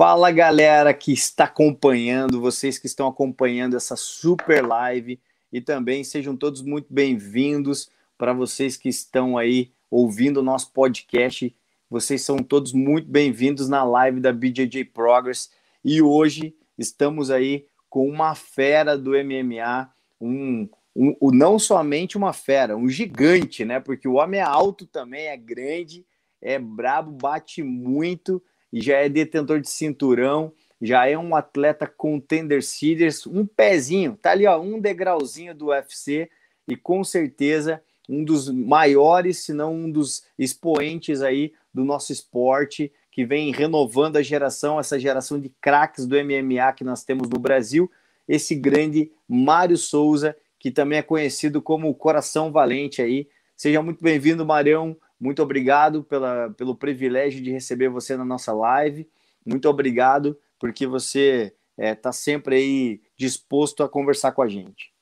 Fala galera que está acompanhando, vocês que estão acompanhando essa super live e também sejam todos muito bem-vindos para vocês que estão aí ouvindo o nosso podcast. Vocês são todos muito bem-vindos na live da BJJ Progress e hoje estamos aí com uma fera do MMA, um, um, um, não somente uma fera, um gigante, né? Porque o homem é alto também, é grande, é brabo, bate muito já é detentor de cinturão, já é um atleta contender series, um pezinho, tá ali, ó, um degrauzinho do UFC e com certeza um dos maiores, se não um dos expoentes aí do nosso esporte, que vem renovando a geração, essa geração de craques do MMA que nós temos no Brasil, esse grande Mário Souza, que também é conhecido como o Coração Valente aí. Seja muito bem-vindo, Marião. Muito obrigado pela, pelo privilégio de receber você na nossa live. Muito obrigado porque você está é, tá sempre aí disposto a conversar com a gente.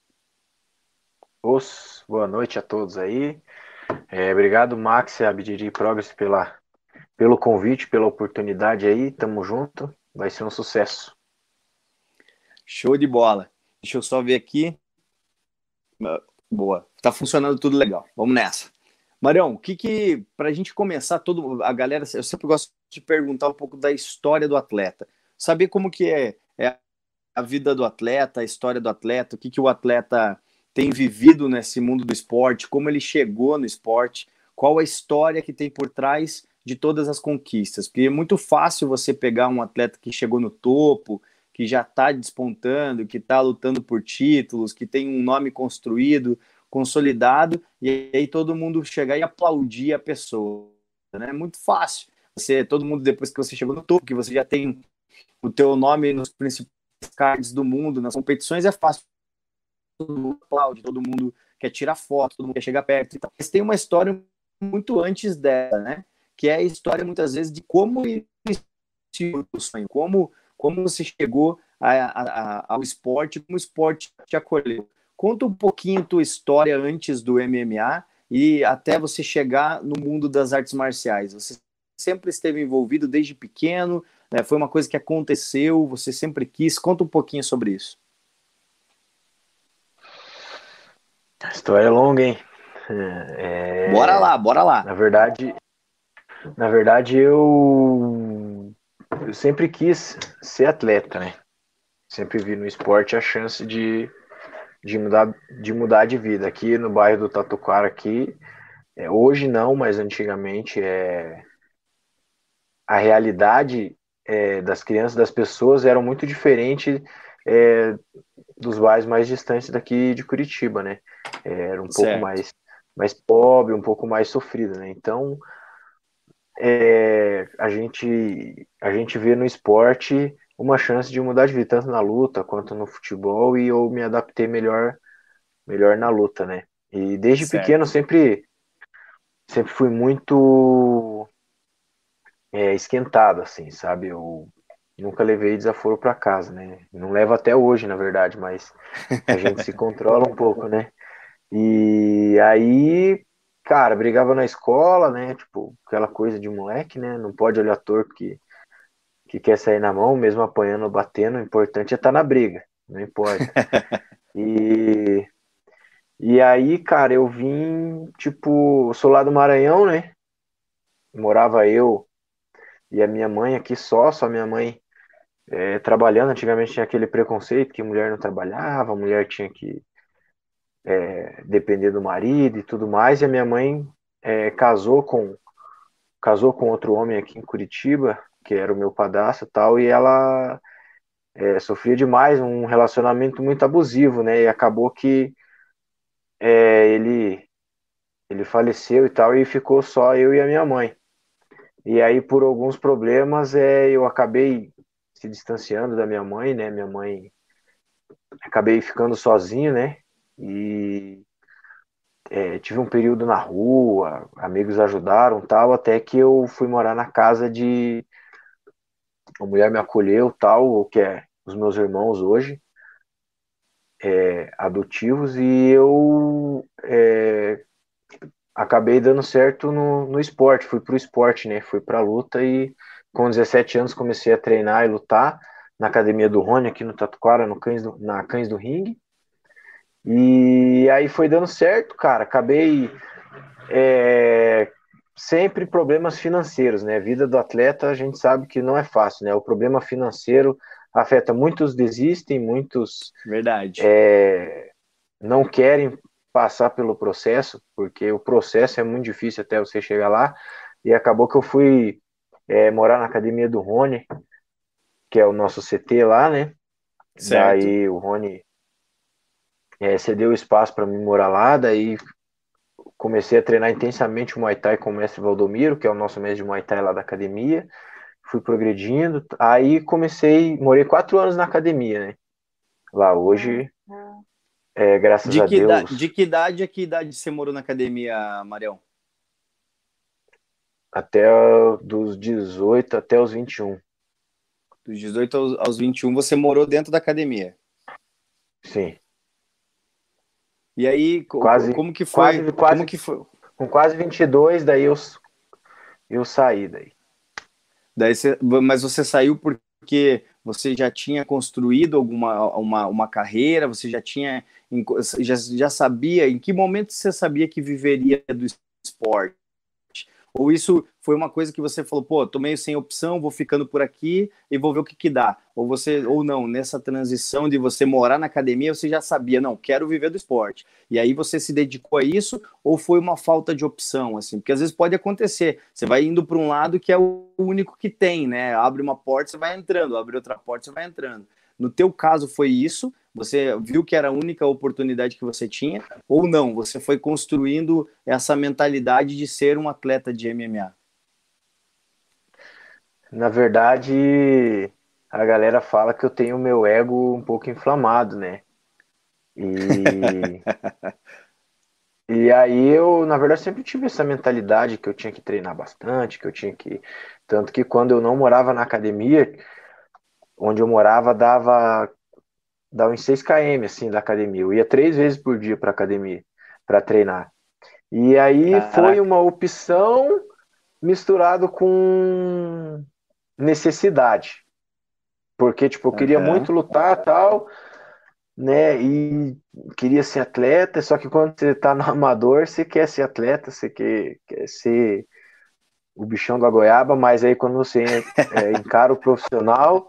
Os, boa noite a todos aí. É, obrigado, Max e Abdiri Progress, pela, pelo convite, pela oportunidade aí. Tamo junto. Vai ser um sucesso. Show de bola. Deixa eu só ver aqui. Boa. Tá funcionando tudo legal. Vamos nessa. Marião, o que que, para a gente começar, todo a galera, eu sempre gosto de perguntar um pouco da história do atleta, saber como que é, é a vida do atleta, a história do atleta, o que que o atleta tem vivido nesse mundo do esporte, como ele chegou no esporte, qual a história que tem por trás de todas as conquistas, porque é muito fácil você pegar um atleta que chegou no topo, que já está despontando, que está lutando por títulos, que tem um nome construído, consolidado, e aí todo mundo chegar e aplaudir a pessoa. Né? É muito fácil. Você, todo mundo, depois que você chegou no topo, que você já tem o teu nome nos principais cards do mundo, nas competições, é fácil. Todo mundo aplaude, todo mundo quer tirar foto, todo mundo quer chegar perto e tal. Mas tem uma história muito antes dela, né? Que é a história, muitas vezes, de como iniciou o sonho, como, como você chegou a, a, a, ao esporte, como o esporte te acolheu. Conta um pouquinho tua história antes do MMA e até você chegar no mundo das artes marciais. Você sempre esteve envolvido desde pequeno, né? foi uma coisa que aconteceu, você sempre quis. Conta um pouquinho sobre isso. A história é longa, hein? É... Bora lá, bora lá. Na verdade, na verdade eu, eu sempre quis ser atleta, né? Sempre vi no esporte a chance de de mudar de, mudar de vida. Aqui no bairro do Tatuquara, aqui, é, hoje não, mas antigamente é, a realidade é, das crianças, das pessoas, era muito diferente é, dos bairros mais distantes daqui de Curitiba, né? É, era um certo. pouco mais, mais pobre, um pouco mais sofrido, né? Então, é, a, gente, a gente vê no esporte uma chance de mudar de vida, tanto na luta quanto no futebol, e eu me adaptei melhor, melhor na luta, né? E desde certo. pequeno sempre, sempre fui muito é, esquentado, assim, sabe? Eu nunca levei desaforo para casa, né? Não levo até hoje, na verdade, mas a gente se controla um pouco, né? E aí, cara, brigava na escola, né? Tipo, aquela coisa de moleque, né? Não pode olhar torto que que quer sair na mão, mesmo apanhando, batendo, o importante é estar tá na briga, não importa. e, e aí, cara, eu vim, tipo, sou lá do Maranhão, né? Morava eu e a minha mãe aqui só, só minha mãe é, trabalhando. Antigamente tinha aquele preconceito que mulher não trabalhava, mulher tinha que é, depender do marido e tudo mais. E a minha mãe é, casou com casou com outro homem aqui em Curitiba que era o meu padrasto e tal, e ela é, sofria demais, um relacionamento muito abusivo, né? E acabou que é, ele ele faleceu e tal, e ficou só eu e a minha mãe. E aí, por alguns problemas, é, eu acabei se distanciando da minha mãe, né? Minha mãe acabei ficando sozinho, né? E é, tive um período na rua, amigos ajudaram tal, até que eu fui morar na casa de a mulher me acolheu, tal, que é os meus irmãos hoje, é, adotivos, e eu é, acabei dando certo no, no esporte, fui pro esporte, né, fui pra luta e com 17 anos comecei a treinar e lutar na academia do Rony aqui no Tatuquara, no Cães do, na Cães do Ring. E aí foi dando certo, cara. Acabei é, sempre problemas financeiros, né? A vida do atleta a gente sabe que não é fácil, né? O problema financeiro afeta muitos desistem, muitos verdade é, não querem passar pelo processo porque o processo é muito difícil até você chegar lá e acabou que eu fui é, morar na academia do Rony, que é o nosso CT lá, né? Certo. Daí o Rony é, cedeu espaço para mim morar lá, daí comecei a treinar intensamente o Muay Thai com o mestre Valdomiro, que é o nosso mestre de Muay Thai lá da academia. Fui progredindo, aí comecei, morei quatro anos na academia, né? Lá hoje, é, graças de a Deus. De que idade a que idade você morou na academia, Marião? Até dos 18 até os 21. Dos 18 aos, aos 21 você morou dentro da academia? Sim. E aí, quase, como que foi? Quase, quase, como que foi? Com quase 22, daí eu, eu saí daí. daí você, mas você saiu porque você já tinha construído alguma uma, uma carreira, você já tinha já, já sabia, em que momento você sabia que viveria do esporte? Ou isso foi uma coisa que você falou, pô, tô meio sem opção, vou ficando por aqui e vou ver o que que dá. Ou você, ou não, nessa transição de você morar na academia, você já sabia, não, quero viver do esporte. E aí você se dedicou a isso, ou foi uma falta de opção, assim? Porque às vezes pode acontecer, você vai indo para um lado que é o único que tem, né? Abre uma porta, você vai entrando, abre outra porta, você vai entrando. No teu caso foi isso, você viu que era a única oportunidade que você tinha, ou não? Você foi construindo essa mentalidade de ser um atleta de MMA? Na verdade, a galera fala que eu tenho o meu ego um pouco inflamado, né? E, e aí eu, na verdade, sempre tive essa mentalidade que eu tinha que treinar bastante, que eu tinha que. Tanto que quando eu não morava na academia, onde eu morava dava dá uns 6 km assim da academia. Eu ia três vezes por dia para academia para treinar. E aí Caraca. foi uma opção misturado com necessidade. Porque tipo, eu queria uhum. muito lutar, tal, né? E queria ser atleta, só que quando você tá no amador, você quer ser atleta, você quer, quer ser o bichão da goiaba, mas aí quando você é, encara o profissional,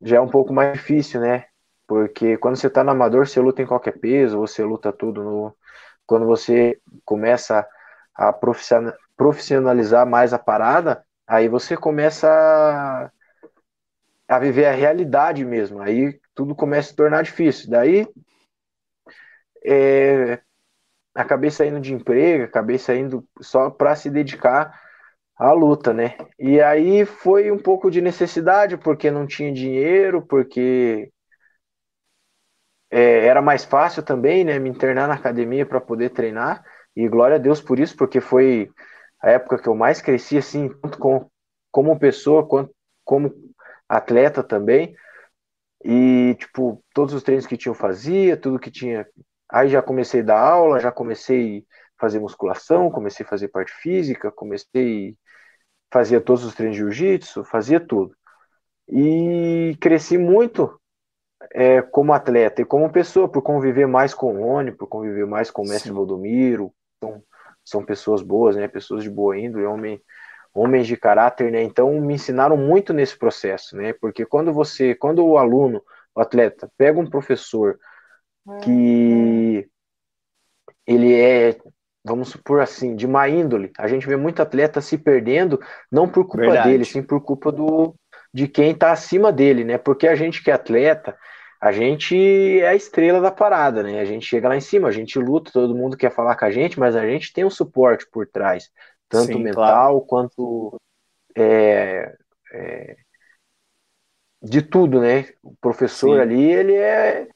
já é um pouco mais difícil, né? Porque quando você está no amador, você luta em qualquer peso, você luta tudo no. Quando você começa a profissionalizar mais a parada, aí você começa a, viver a realidade mesmo. Aí tudo começa a se tornar difícil. Daí é, acabei saindo de emprego, acabei saindo só para se dedicar à luta, né? E aí foi um pouco de necessidade, porque não tinha dinheiro, porque é, era mais fácil também, né, me internar na academia para poder treinar, e glória a Deus por isso, porque foi a época que eu mais cresci, assim, tanto com, como pessoa, quanto como atleta também, e, tipo, todos os treinos que tinha eu fazia, tudo que tinha, aí já comecei a dar aula, já comecei a fazer musculação, comecei a fazer parte física, comecei fazia todos os treinos de jiu-jitsu, fazia tudo. E cresci muito é, como atleta e como pessoa, por conviver mais com o Rony, por conviver mais com o mestre Sim. Valdomiro, são, são pessoas boas, né, pessoas de boa índole, homem, homens de caráter, né, então me ensinaram muito nesse processo, né, porque quando você, quando o aluno, o atleta, pega um professor que ele é, vamos supor assim, de má índole, a gente vê muito atleta se perdendo, não por culpa Verdade. dele, sim por culpa do, de quem está acima dele, né? Porque a gente que é atleta, a gente é a estrela da parada, né? A gente chega lá em cima, a gente luta, todo mundo quer falar com a gente, mas a gente tem um suporte por trás, tanto Sim, mental claro. quanto é, é, de tudo, né? O professor Sim. ali, ele é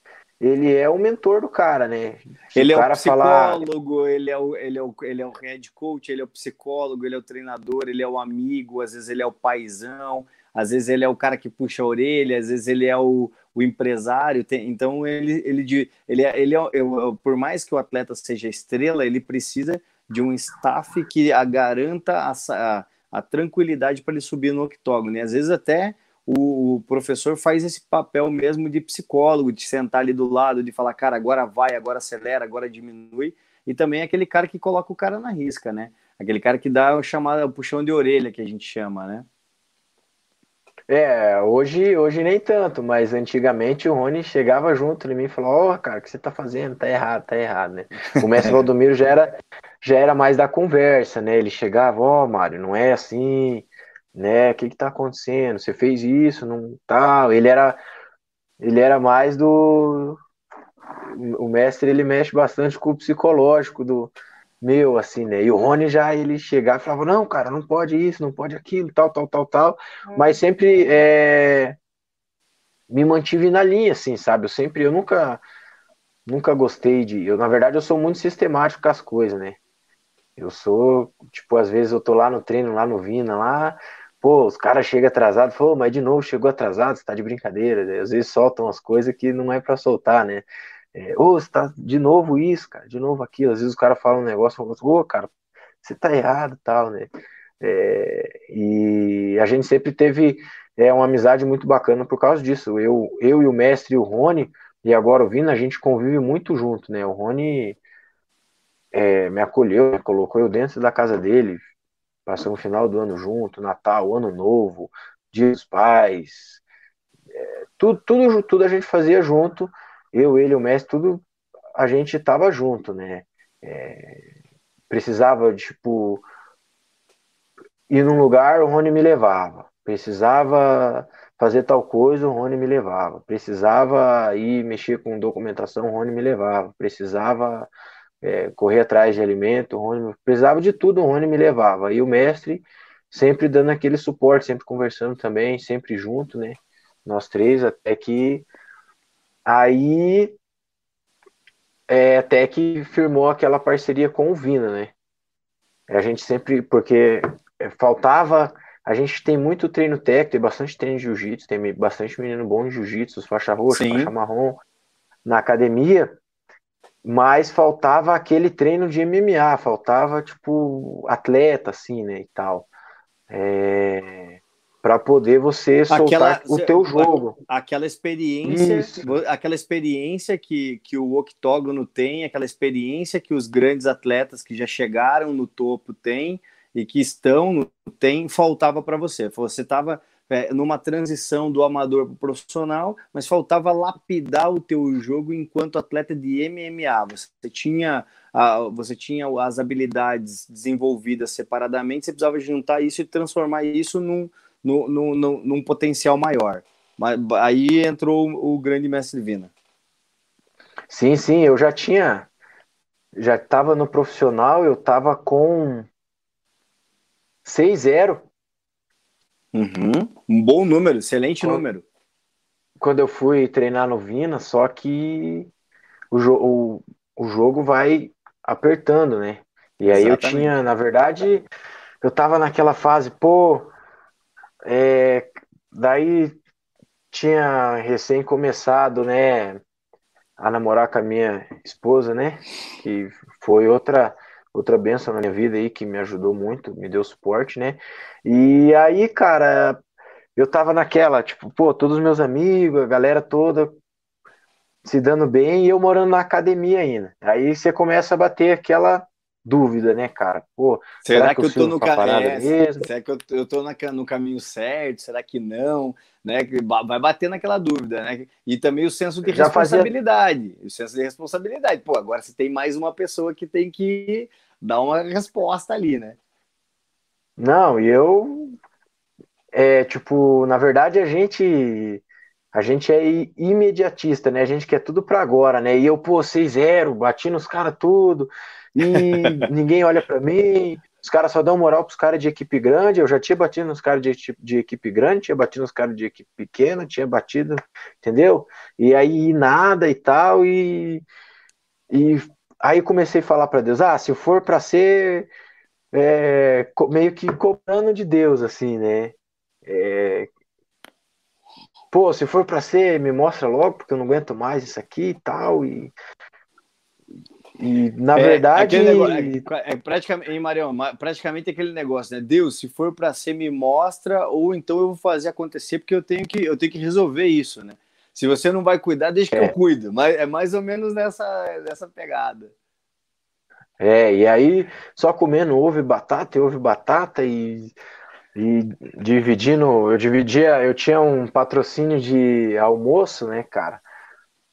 ele é o mentor do cara, né? Se ele o é o psicólogo, falar... ele, é o, ele, é o, ele é o head coach, ele é o psicólogo, ele é o treinador, ele é o amigo, às vezes ele é o paizão, às vezes ele é o cara que puxa a orelha, às vezes ele é o, o empresário. Tem, então, ele, ele, ele, é, ele é, eu, por mais que o atleta seja estrela, ele precisa de um staff que a garanta a, a, a tranquilidade para ele subir no octógono. E às vezes até o, o, professor faz esse papel mesmo de psicólogo, de sentar ali do lado, de falar, cara, agora vai, agora acelera, agora diminui. E também é aquele cara que coloca o cara na risca, né? Aquele cara que dá o chamado o puxão de orelha que a gente chama, né? É, hoje, hoje nem tanto, mas antigamente o Rony chegava junto em mim e falou, ó, oh, cara, o que você tá fazendo? Tá errado, tá errado, né? O mestre Valdomiro já era, já era mais da conversa, né? Ele chegava, ó, oh, Mário, não é assim, né? O que que tá acontecendo? Você fez isso, não tal. Ele era, ele era mais do... O mestre, ele mexe bastante com o psicológico do, meu, assim, né? E o Rony já ele chegava e falava, não, cara, não pode isso, não pode aquilo, tal, tal, tal, tal. É. Mas sempre é, me mantive na linha, assim, sabe? Eu sempre, eu nunca, nunca gostei de. Eu, na verdade, eu sou muito sistemático com as coisas, né? Eu sou, tipo, às vezes eu tô lá no treino, lá no Vina, lá, pô, os caras chegam atrasados, falou, mas de novo chegou atrasado, você tá de brincadeira. Né? Às vezes soltam as coisas que não é para soltar, né? É, Ô, você tá de novo isso, cara, de novo aquilo. Às vezes o cara fala um negócio, fala, ô, cara, você tá errado tal, né? É, e a gente sempre teve é, uma amizade muito bacana por causa disso. Eu, eu e o mestre e o Rony, e agora o Vina, a gente convive muito junto, né? O Rony é, me acolheu, colocou eu dentro da casa dele, passamos o final do ano junto, Natal, Ano Novo, Dia dos Pais, é, tudo, tudo, tudo a gente fazia junto eu, ele, o mestre, tudo a gente tava junto, né? É, precisava, tipo, ir num lugar, o Rony me levava. Precisava fazer tal coisa, o Rony me levava. Precisava ir mexer com documentação, o Rony me levava. Precisava é, correr atrás de alimento, o Rony precisava de tudo, o Rony me levava. E o mestre sempre dando aquele suporte, sempre conversando também, sempre junto, né? Nós três, até que Aí é, até que firmou aquela parceria com o Vina, né? A gente sempre, porque é, faltava, a gente tem muito treino técnico, tem bastante treino de jiu-jitsu, tem bastante menino bom em jiu-jitsu, faixa roxa, Sim. faixa marrom na academia, mas faltava aquele treino de MMA, faltava tipo atleta assim, né, e tal. É para poder você soltar aquela, o teu jogo. Aquela experiência, Isso. aquela experiência que, que o octógono tem, aquela experiência que os grandes atletas que já chegaram no topo têm e que estão no tem, faltava para você. Você estava é, numa transição do amador para o profissional, mas faltava lapidar o teu jogo enquanto atleta de MMA. Você tinha, a, você tinha as habilidades desenvolvidas separadamente, você precisava juntar isso e transformar isso num, no, no, no, num potencial maior. Mas aí entrou o grande mestre Vina. Sim, sim, eu já tinha, já estava no profissional, eu estava com 6-0. Uhum. Um bom número, excelente quando, número. Quando eu fui treinar no Vina, só que o, jo o, o jogo vai apertando, né? E aí Exatamente. eu tinha, na verdade, eu tava naquela fase, pô, é, daí tinha recém começado, né, a namorar com a minha esposa, né, que foi outra outra benção na minha vida aí que me ajudou muito, me deu suporte, né? E aí, cara, eu tava naquela, tipo, pô, todos os meus amigos, a galera toda se dando bem e eu morando na academia ainda. Aí você começa a bater aquela dúvida, né, cara? Pô, será, será que, que, eu tô no caminho? É, será que eu, eu tô na, no caminho certo? Será que não? Né? Vai bater naquela dúvida, né? E também o senso de Já responsabilidade. Fazia... O senso de responsabilidade. Pô, agora você tem mais uma pessoa que tem que dar uma resposta ali, né? Não, e eu. É, tipo, na verdade a gente. A gente é imediatista, né? A gente quer tudo para agora, né? E eu, pô, 6-0, bati nos caras tudo e ninguém olha para mim. Os caras só dão moral pros caras de equipe grande. Eu já tinha batido nos caras de, de equipe grande, tinha batido nos caras de equipe pequena, tinha batido, entendeu? E aí nada e tal. E, e aí comecei a falar para Deus: ah, se for para ser é, meio que cobrando de Deus, assim, né? É, pô, se for para ser, me mostra logo, porque eu não aguento mais isso aqui e tal. E E, na é, verdade. Negócio, é, é, praticamente, hein, Marião, praticamente aquele negócio, né? Deus, se for para ser, me mostra, ou então eu vou fazer acontecer, porque eu tenho que, eu tenho que resolver isso, né? Se você não vai cuidar, deixa que eu é. cuido. Mas é mais ou menos nessa, nessa pegada. É, e aí só comendo ovo e batata, e ovo e batata, e, e dividindo, eu dividia, eu tinha um patrocínio de almoço, né, cara?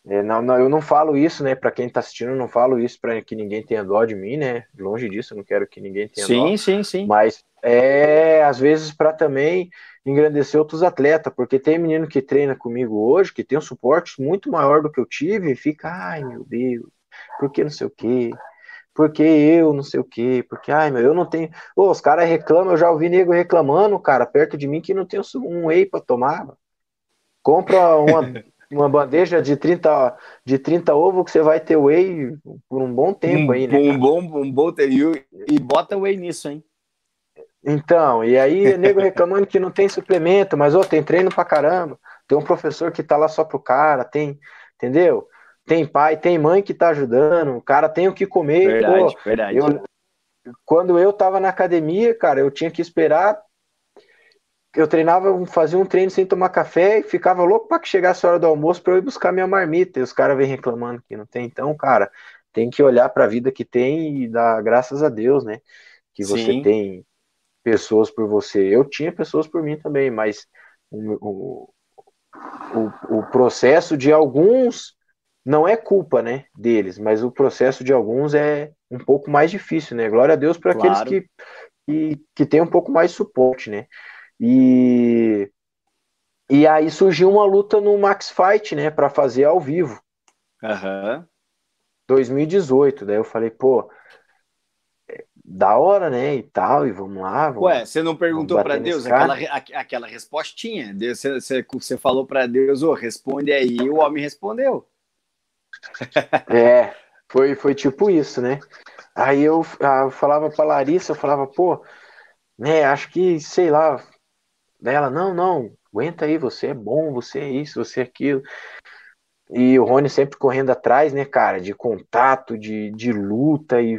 É, não, não, eu não falo isso, né, para quem está assistindo, eu não falo isso para que ninguém tenha dó de mim, né? Longe disso, eu não quero que ninguém tenha sim, dó. Sim, sim, sim. Mas é às vezes para também engrandecer outros atletas, porque tem menino que treina comigo hoje que tem um suporte muito maior do que eu tive e fica, ai meu Deus, por que não sei o quê? Porque eu não sei o quê, porque ai meu, eu não tenho. Os caras reclamam, eu já ouvi nego reclamando, cara, perto de mim que não tem um whey para tomar. Compra uma uma bandeja de 30, de 30 ovos que você vai ter whey por um bom tempo um, aí, né? Um bom, um bom e, e bota whey nisso, hein? Então, e aí nego reclamando que não tem suplemento, mas ó, tem treino pra caramba. Tem um professor que tá lá só pro cara, tem, entendeu? Tem pai, tem mãe que tá ajudando, o cara tem o que comer. Verdade, pô, verdade. Eu, quando eu tava na academia, cara, eu tinha que esperar eu treinava, fazia um treino sem tomar café e ficava louco para que chegasse a hora do almoço para eu ir buscar minha marmita. E os caras vêm reclamando que não tem. Então, cara, tem que olhar para a vida que tem e dar graças a Deus, né? Que você Sim. tem pessoas por você. Eu tinha pessoas por mim também, mas o, o, o processo de alguns não é culpa, né, deles, mas o processo de alguns é um pouco mais difícil, né? Glória a Deus para claro. aqueles que, que, que têm um pouco mais suporte, né? E, e aí surgiu uma luta no Max Fight, né, para fazer ao vivo. Uhum. 2018. Daí eu falei, pô, é, da hora, né, e tal, e vamos lá. Vamos, Ué, você não perguntou para Deus aquela, aquela respostinha? Você, você, você falou para Deus, ô, oh, responde aí, e o homem respondeu. É, foi, foi tipo isso, né? Aí eu, ah, eu falava pra Larissa, eu falava, pô, né, acho que, sei lá, Daí ela, não, não, aguenta aí, você é bom, você é isso, você é aquilo. E o Rony sempre correndo atrás, né, cara, de contato, de, de luta, e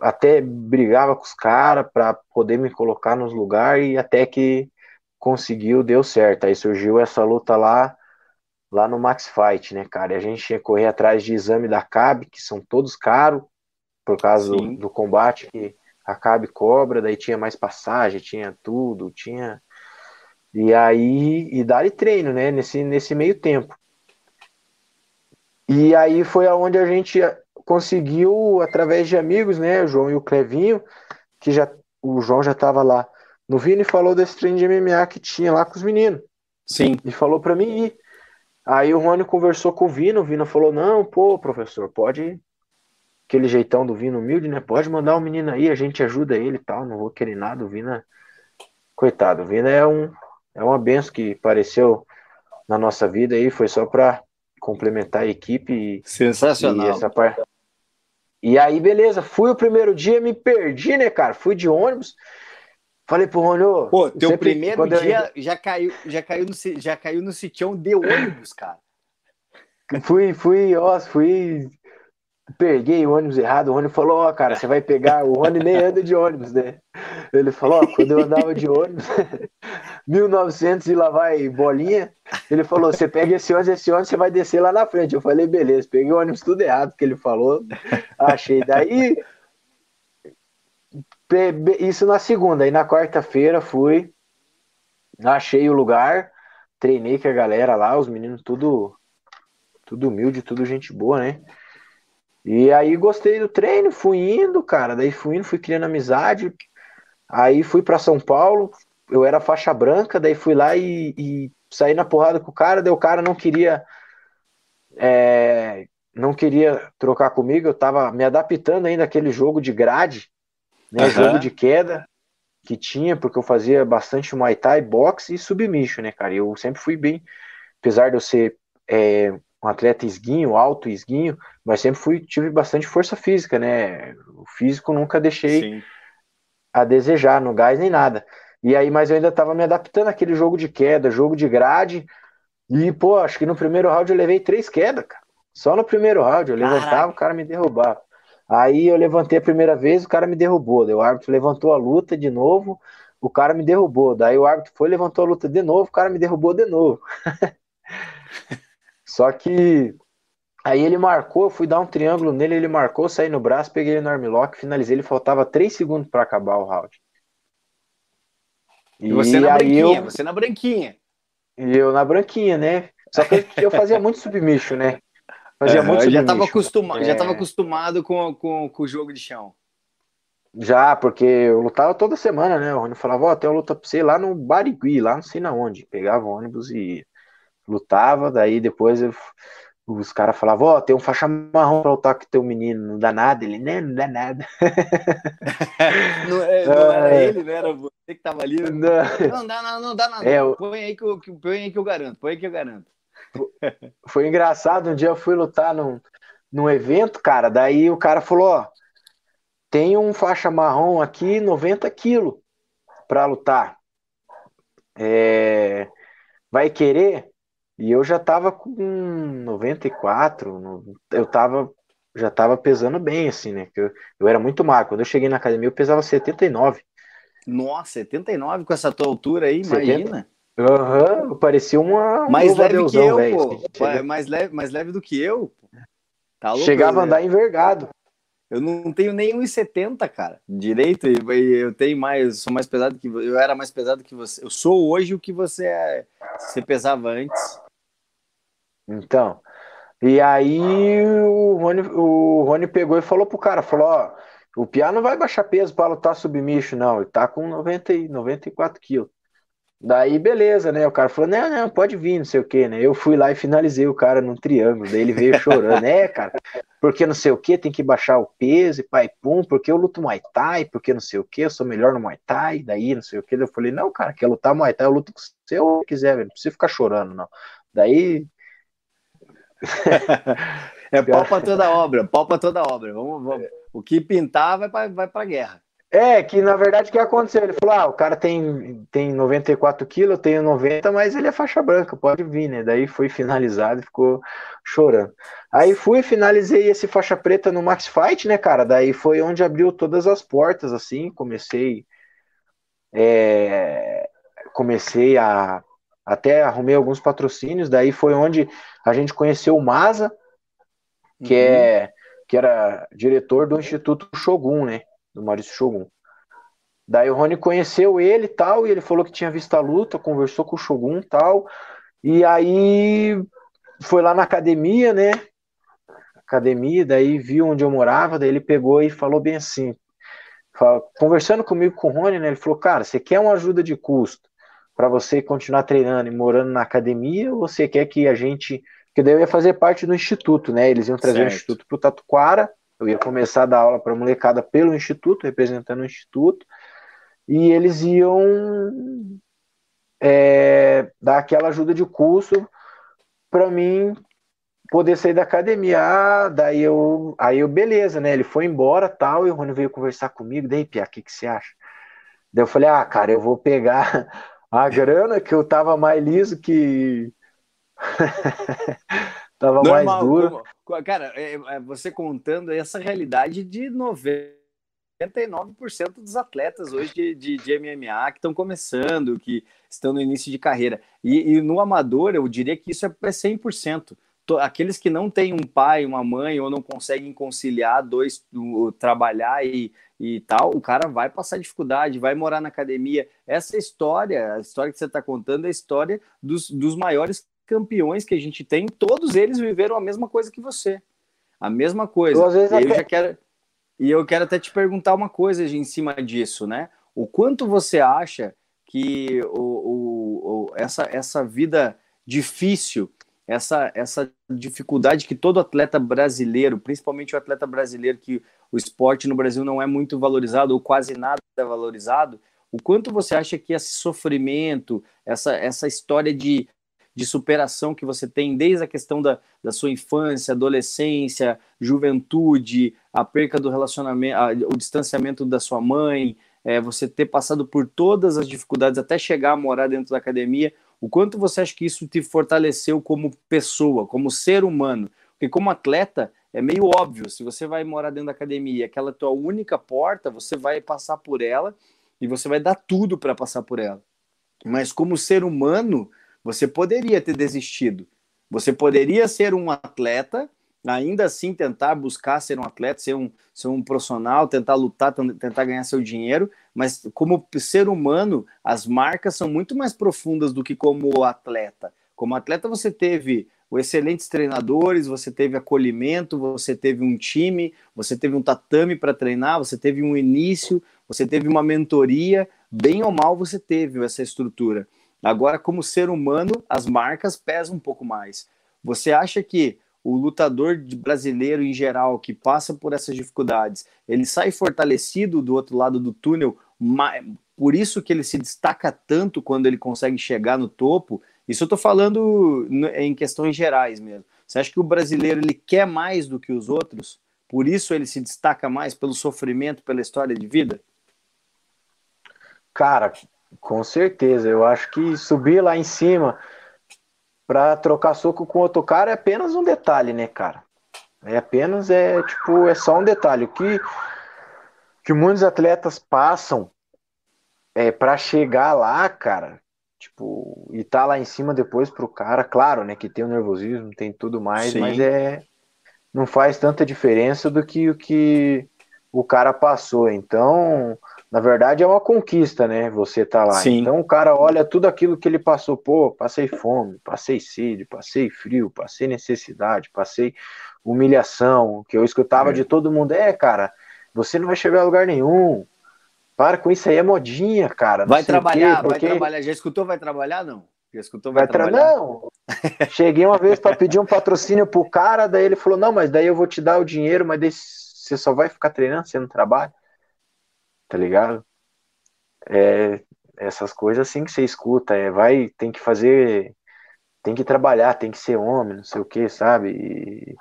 até brigava com os caras para poder me colocar nos lugares, e até que conseguiu, deu certo. Aí surgiu essa luta lá, lá no Max Fight, né, cara? E a gente tinha que correr atrás de exame da CAB, que são todos caros, por causa do, do, combate que a CAB cobra, daí tinha mais passagem, tinha tudo, tinha e aí, e dar treino, né, nesse, nesse meio tempo. E aí foi aonde a gente conseguiu, através de amigos, né, o João e o Clevinho, que já, o João já estava lá no Vini falou desse treino de MMA que tinha lá com os meninos. Sim. E falou para mim ir. Aí o Rony conversou com o Vino, o Vino falou, não, pô, professor, pode, aquele jeitão do Vino humilde, né, pode mandar o um menino aí, a gente ajuda ele e tal, não vou querer nada, o Vina, coitado, o Vina é um, é uma benção que apareceu na nossa vida aí, foi só para complementar a equipe. E, Sensacional. E, essa parte. e aí, beleza, fui o primeiro dia, me perdi, né, cara? Fui de ônibus. Falei pro Rony, ô. Pô, teu sempre, primeiro dia eu... já, caiu, já, caiu no, já caiu no sitião de ônibus, cara. Fui, fui, ó, fui peguei o ônibus errado, o ônibus falou, ó, oh, cara, você vai pegar, o Rony nem anda de ônibus, né? Ele falou, ó, quando eu andava de ônibus, 1900 e lá vai bolinha, ele falou, você pega esse ônibus, esse ônibus, você vai descer lá na frente. Eu falei, beleza, peguei o ônibus tudo errado que ele falou, achei. Daí, isso na segunda, aí na quarta-feira fui, achei o lugar, treinei com a galera lá, os meninos tudo, tudo humilde, tudo gente boa, né? E aí gostei do treino, fui indo, cara. Daí fui indo, fui criando amizade. Aí fui para São Paulo, eu era faixa branca, daí fui lá e, e saí na porrada com o cara, daí o cara não queria. É, não queria trocar comigo, eu tava me adaptando ainda àquele jogo de grade, né? Uhum. Jogo de queda que tinha, porque eu fazia bastante Muay Thai, boxe e submission, né, cara? Eu sempre fui bem, apesar de eu ser é, um atleta esguinho, alto esguinho, mas sempre fui, tive bastante força física, né? O físico nunca deixei Sim. a desejar, no gás nem nada. E aí, mas eu ainda estava me adaptando àquele jogo de queda, jogo de grade. E, pô, acho que no primeiro round eu levei três quedas, cara. Só no primeiro round eu levantava, Caraca. o cara me derrubava. Aí eu levantei a primeira vez, o cara me derrubou. Daí o árbitro levantou a luta de novo, o cara me derrubou. Daí o árbitro foi, levantou a luta de novo, o cara me derrubou de novo. Só que aí ele marcou, eu fui dar um triângulo nele, ele marcou, saí no braço, peguei ele no armlock, finalizei, ele faltava 3 segundos para acabar o round. E, e você na branquinha, eu... você na branquinha. E eu na branquinha, né? Só que eu fazia muito submicho, né? Fazia é, muito já estava acostumado, é... já tava acostumado com, com, com o jogo de chão. Já, porque eu lutava toda semana, né? O Rony falava, ó, oh, tem uma luta pra você lá no Barigui, lá não sei na onde. Pegava ônibus e lutava, daí depois eu, os caras falavam, ó, oh, tem um faixa marrom pra lutar com teu menino, não dá nada, ele, né, não dá nada. não, é, não era é. ele, não era você que tava ali. Não, não dá, não, não dá nada. É, põe, aí que eu, põe aí que eu garanto, põe aí que eu garanto. Foi engraçado, um dia eu fui lutar num, num evento, cara, daí o cara falou, ó, tem um faixa marrom aqui, 90 quilos para lutar. É, vai querer? E eu já tava com 94, eu tava, já tava pesando bem, assim, né? Eu, eu era muito magro. Quando eu cheguei na academia, eu pesava 79. Nossa, 79 com essa tua altura aí, 70? imagina. Aham, uhum, parecia uma. Mais leve deusão, que eu, véio, pô. Assim, mais, leve, mais leve do que eu. Tá louco, Chegava a andar envergado. Eu não tenho nem 1,70, cara, direito, eu tenho mais, sou mais pesado que eu era mais pesado que você. Eu sou hoje o que você é, você pesava antes. Então, e aí o Rony, o Rony pegou e falou pro cara, falou, ó, o Piá não vai baixar peso para lutar submicho, não, ele tá com 90, 94 quilos. Daí, beleza, né? O cara falou, não, não, pode vir, não sei o que, né? Eu fui lá e finalizei o cara num triângulo. Daí ele veio chorando, é, cara, porque não sei o que, tem que baixar o peso e pai pum, porque eu luto Muay Thai, porque não sei o que, eu sou melhor no Muay Thai, daí não sei o que. Eu falei, não, cara, quer lutar Muay Thai, eu luto você ou quiser, velho, não precisa ficar chorando, não. Daí. é pau pra toda obra, pau pra toda obra. Vamos, vamos. O que pintar vai pra, vai pra guerra. É, que na verdade o que aconteceu? Ele falou: ah, o cara tem, tem 94 quilos, eu tenho 90, mas ele é faixa branca, pode vir, né? Daí foi finalizado e ficou chorando. Aí fui finalizei esse faixa preta no Max Fight, né, cara? Daí foi onde abriu todas as portas, assim. Comecei. É, comecei a. Até arrumei alguns patrocínios, daí foi onde a gente conheceu o Maza, que, uhum. é, que era diretor do Instituto Shogun, né? Do Maurício Shogun. Daí o Rony conheceu ele e tal, e ele falou que tinha visto a luta, conversou com o Shogun e tal, e aí foi lá na academia, né? Academia, daí viu onde eu morava, daí ele pegou e falou bem assim, conversando comigo com o Rony, né? Ele falou, cara, você quer uma ajuda de custo para você continuar treinando e morando na academia, ou você quer que a gente. Porque daí eu ia fazer parte do instituto, né? Eles iam trazer certo. o instituto pro Tatuquara eu ia começar a dar aula para molecada pelo instituto, representando o instituto, e eles iam é, dar aquela ajuda de curso para mim poder sair da academia. Ah, daí eu, aí eu, beleza, né? Ele foi embora tal, e o Rony veio conversar comigo. Daí, Pia, o que, que você acha? Daí eu falei, ah, cara, eu vou pegar a grana que eu tava mais liso que. Tava Normal, mais duro. Cara, é, é, você contando essa realidade de 99% dos atletas hoje de, de, de MMA que estão começando, que estão no início de carreira. E, e no amador, eu diria que isso é 100%. Aqueles que não têm um pai, uma mãe, ou não conseguem conciliar dois, trabalhar e, e tal, o cara vai passar dificuldade, vai morar na academia. Essa história, a história que você está contando, é a história dos, dos maiores campeões que a gente tem, todos eles viveram a mesma coisa que você. A mesma coisa. Vezes e, até... eu já quero, e eu quero até te perguntar uma coisa em cima disso, né? O quanto você acha que o, o, o, essa, essa vida difícil, essa, essa dificuldade que todo atleta brasileiro, principalmente o atleta brasileiro, que o esporte no Brasil não é muito valorizado ou quase nada é valorizado, o quanto você acha que esse sofrimento, essa, essa história de de superação que você tem desde a questão da, da sua infância, adolescência, juventude, a perca do relacionamento, a, o distanciamento da sua mãe, é, você ter passado por todas as dificuldades até chegar a morar dentro da academia, o quanto você acha que isso te fortaleceu como pessoa, como ser humano? Porque como atleta, é meio óbvio. Se você vai morar dentro da academia, aquela é tua única porta, você vai passar por ela e você vai dar tudo para passar por ela. Mas como ser humano, você poderia ter desistido. Você poderia ser um atleta, ainda assim tentar buscar ser um atleta, ser um, ser um profissional, tentar lutar, tentar ganhar seu dinheiro, mas como ser humano, as marcas são muito mais profundas do que como atleta. Como atleta, você teve excelentes treinadores, você teve acolhimento, você teve um time, você teve um tatame para treinar, você teve um início, você teve uma mentoria, bem ou mal você teve essa estrutura. Agora, como ser humano, as marcas pesam um pouco mais. Você acha que o lutador brasileiro em geral que passa por essas dificuldades, ele sai fortalecido do outro lado do túnel, por isso que ele se destaca tanto quando ele consegue chegar no topo. Isso eu estou falando em questões gerais mesmo. Você acha que o brasileiro ele quer mais do que os outros? Por isso ele se destaca mais pelo sofrimento, pela história de vida? Cara, com certeza. Eu acho que subir lá em cima para trocar soco com outro cara é apenas um detalhe, né, cara? É apenas é tipo é só um detalhe. O que que muitos atletas passam é para chegar lá, cara, tipo, e tá lá em cima depois pro cara, claro, né, que tem o nervosismo, tem tudo mais, Sim. mas é não faz tanta diferença do que o que o cara passou. Então, na verdade é uma conquista, né? Você tá lá. Sim. Então o cara olha tudo aquilo que ele passou, pô, passei fome, passei sede, passei frio, passei necessidade, passei humilhação, que eu escutava é. de todo mundo, é, cara, você não vai chegar a lugar nenhum. Para com isso aí, é modinha, cara. Vai trabalhar, quê, porque... vai trabalhar. Já escutou vai trabalhar, não? Já escutou vai, vai trabalhar? Não. Cheguei uma vez para pedir um patrocínio pro cara, daí ele falou, não, mas daí eu vou te dar o dinheiro, mas daí você só vai ficar treinando, você não trabalha tá ligado? É, essas coisas assim que você escuta, é, vai, tem que fazer, tem que trabalhar, tem que ser homem, não sei o que, sabe?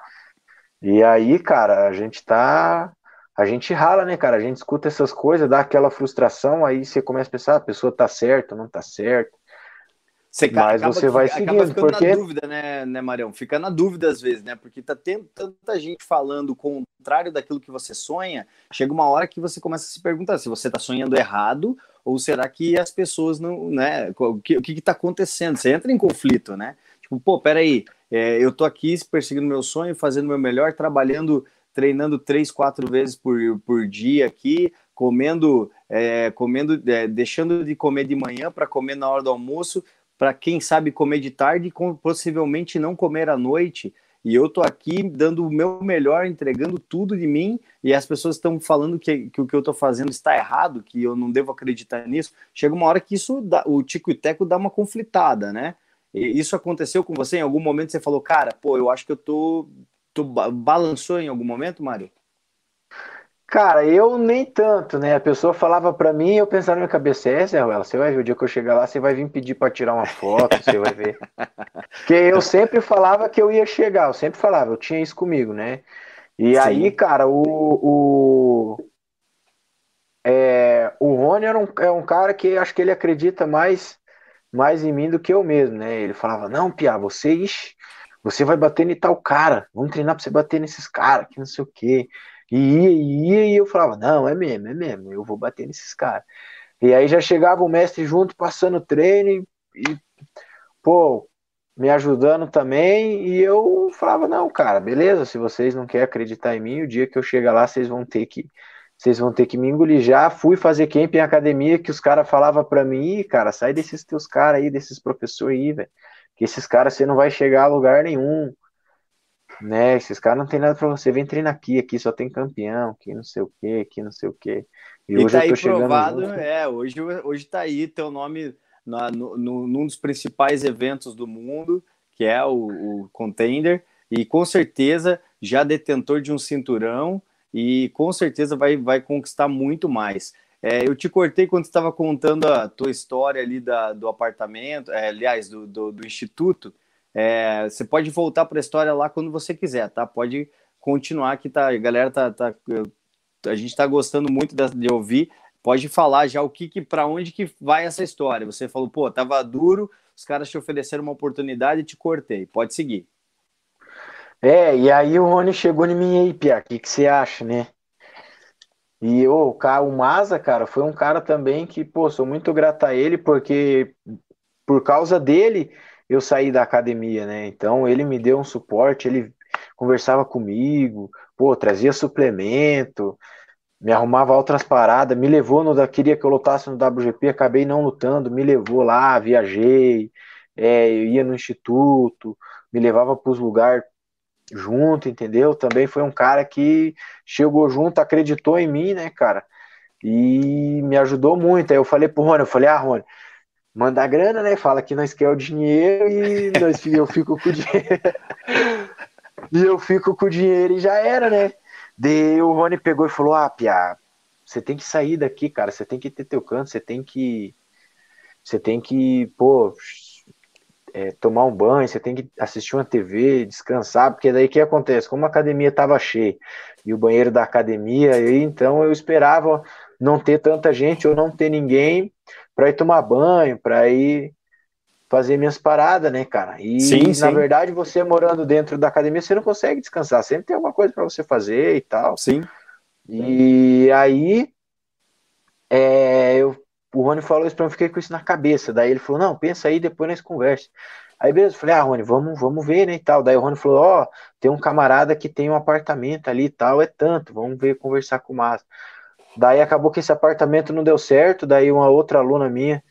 E, e aí, cara, a gente tá, a gente rala, né, cara? A gente escuta essas coisas, dá aquela frustração, aí você começa a pensar, a pessoa tá certa, não tá certa. Você Mas acaba, você vai seguindo, acaba porque... na dúvida, né, né, Marião? Fica na dúvida às vezes, né? Porque tá tendo tanta gente falando o contrário daquilo que você sonha, chega uma hora que você começa a se perguntar se você tá sonhando errado ou será que as pessoas não, né? O que, o que, que tá acontecendo? Você entra em conflito, né? Tipo, pô, peraí, é, eu tô aqui perseguindo meu sonho, fazendo meu melhor, trabalhando, treinando três, quatro vezes por, por dia aqui, comendo, é, comendo, é, deixando de comer de manhã para comer na hora do almoço, para quem sabe comer de tarde e possivelmente não comer à noite. E eu tô aqui dando o meu melhor, entregando tudo de mim, e as pessoas estão falando que, que, o que eu tô fazendo está errado, que eu não devo acreditar nisso. Chega uma hora que isso dá, o tico e teco dá uma conflitada, né? E isso aconteceu com você? Em algum momento você falou, cara, pô, eu acho que eu tô. tô balançou em algum momento, Mário? Cara, eu nem tanto, né? A pessoa falava para mim eu pensava na minha cabeça, é, Zé Ruela, você vai ver o dia que eu chegar lá, você vai vir pedir para tirar uma foto, você vai ver. Porque eu sempre falava que eu ia chegar, eu sempre falava, eu tinha isso comigo, né? E Sim. aí, cara, o, o, é, o Rony era um, é um cara que acho que ele acredita mais, mais em mim do que eu mesmo, né? Ele falava, não, Pia, você, ixi, você vai bater em tal cara, vamos treinar pra você bater nesses caras, que não sei o quê. E ia, ia, e eu falava, não, é mesmo, é mesmo, eu vou bater nesses caras. E aí já chegava o mestre junto, passando treino e, pô, me ajudando também, e eu falava, não, cara, beleza, se vocês não querem acreditar em mim, o dia que eu chegar lá, vocês vão ter que vocês vão ter que me engolir. Já fui fazer camp em academia que os caras falavam para mim, cara, sai desses teus caras aí, desses professores aí, velho. Que esses caras você não vai chegar a lugar nenhum né? Esses caras não tem nada para você, vem treinar aqui, aqui só tem campeão, aqui não sei o que, aqui não sei o que. E, e hoje tá eu tô aí provado, junto... é, hoje, hoje tá aí teu nome na, no, no, num dos principais eventos do mundo, que é o, o Contender, e com certeza já detentor de um cinturão, e com certeza vai, vai conquistar muito mais. É, eu te cortei quando estava contando a tua história ali da, do apartamento, é, aliás, do, do, do instituto, é, você pode voltar para a história lá quando você quiser, tá? Pode continuar que tá, a galera tá, tá a gente está gostando muito de, ouvir. Pode falar já o que, que para onde que vai essa história. Você falou, pô, tava duro, os caras te ofereceram uma oportunidade e te cortei. Pode seguir. É, e aí o Rony chegou em mim aí, Pia, o que, que você acha, né? E oh, o, cara, o Maza, cara, foi um cara também que, pô, sou muito grato a ele, porque por causa dele eu saí da academia, né? Então ele me deu um suporte, ele conversava comigo, pô, trazia suplemento, me arrumava outras paradas, me levou no queria que eu lutasse no WGP, acabei não lutando, me levou lá, viajei, é, eu ia no instituto, me levava para os lugares junto, entendeu? Também foi um cara que chegou junto, acreditou em mim, né, cara? E me ajudou muito. Aí eu falei pro Rony, eu falei, ah, Rony, manda a grana, né? Fala que nós quer o dinheiro e nós, eu fico com o dinheiro. e eu fico com o dinheiro e já era, né? Daí o Rony pegou e falou: Ah, Pia, você tem que sair daqui, cara. Você tem que ter teu canto, você tem que. Você tem que, pô, é, tomar um banho, você tem que assistir uma TV, descansar, porque daí o que acontece? Como a academia estava cheia e o banheiro da academia, então eu esperava não ter tanta gente ou não ter ninguém para ir tomar banho, para ir fazer minhas paradas, né, cara? E sim, na sim. verdade, você morando dentro da academia, você não consegue descansar, sempre tem alguma coisa para você fazer e tal. Sim. E aí, é, eu, o Rony falou isso pra mim, eu fiquei com isso na cabeça. Daí ele falou: Não, pensa aí, depois nós conversa. Aí beleza, eu falei: Ah, Rony, vamos, vamos ver, né, e tal. Daí o Rony falou: Ó, oh, tem um camarada que tem um apartamento ali e tal, é tanto, vamos ver, conversar com o Márcio. Daí acabou que esse apartamento não deu certo, daí uma outra aluna minha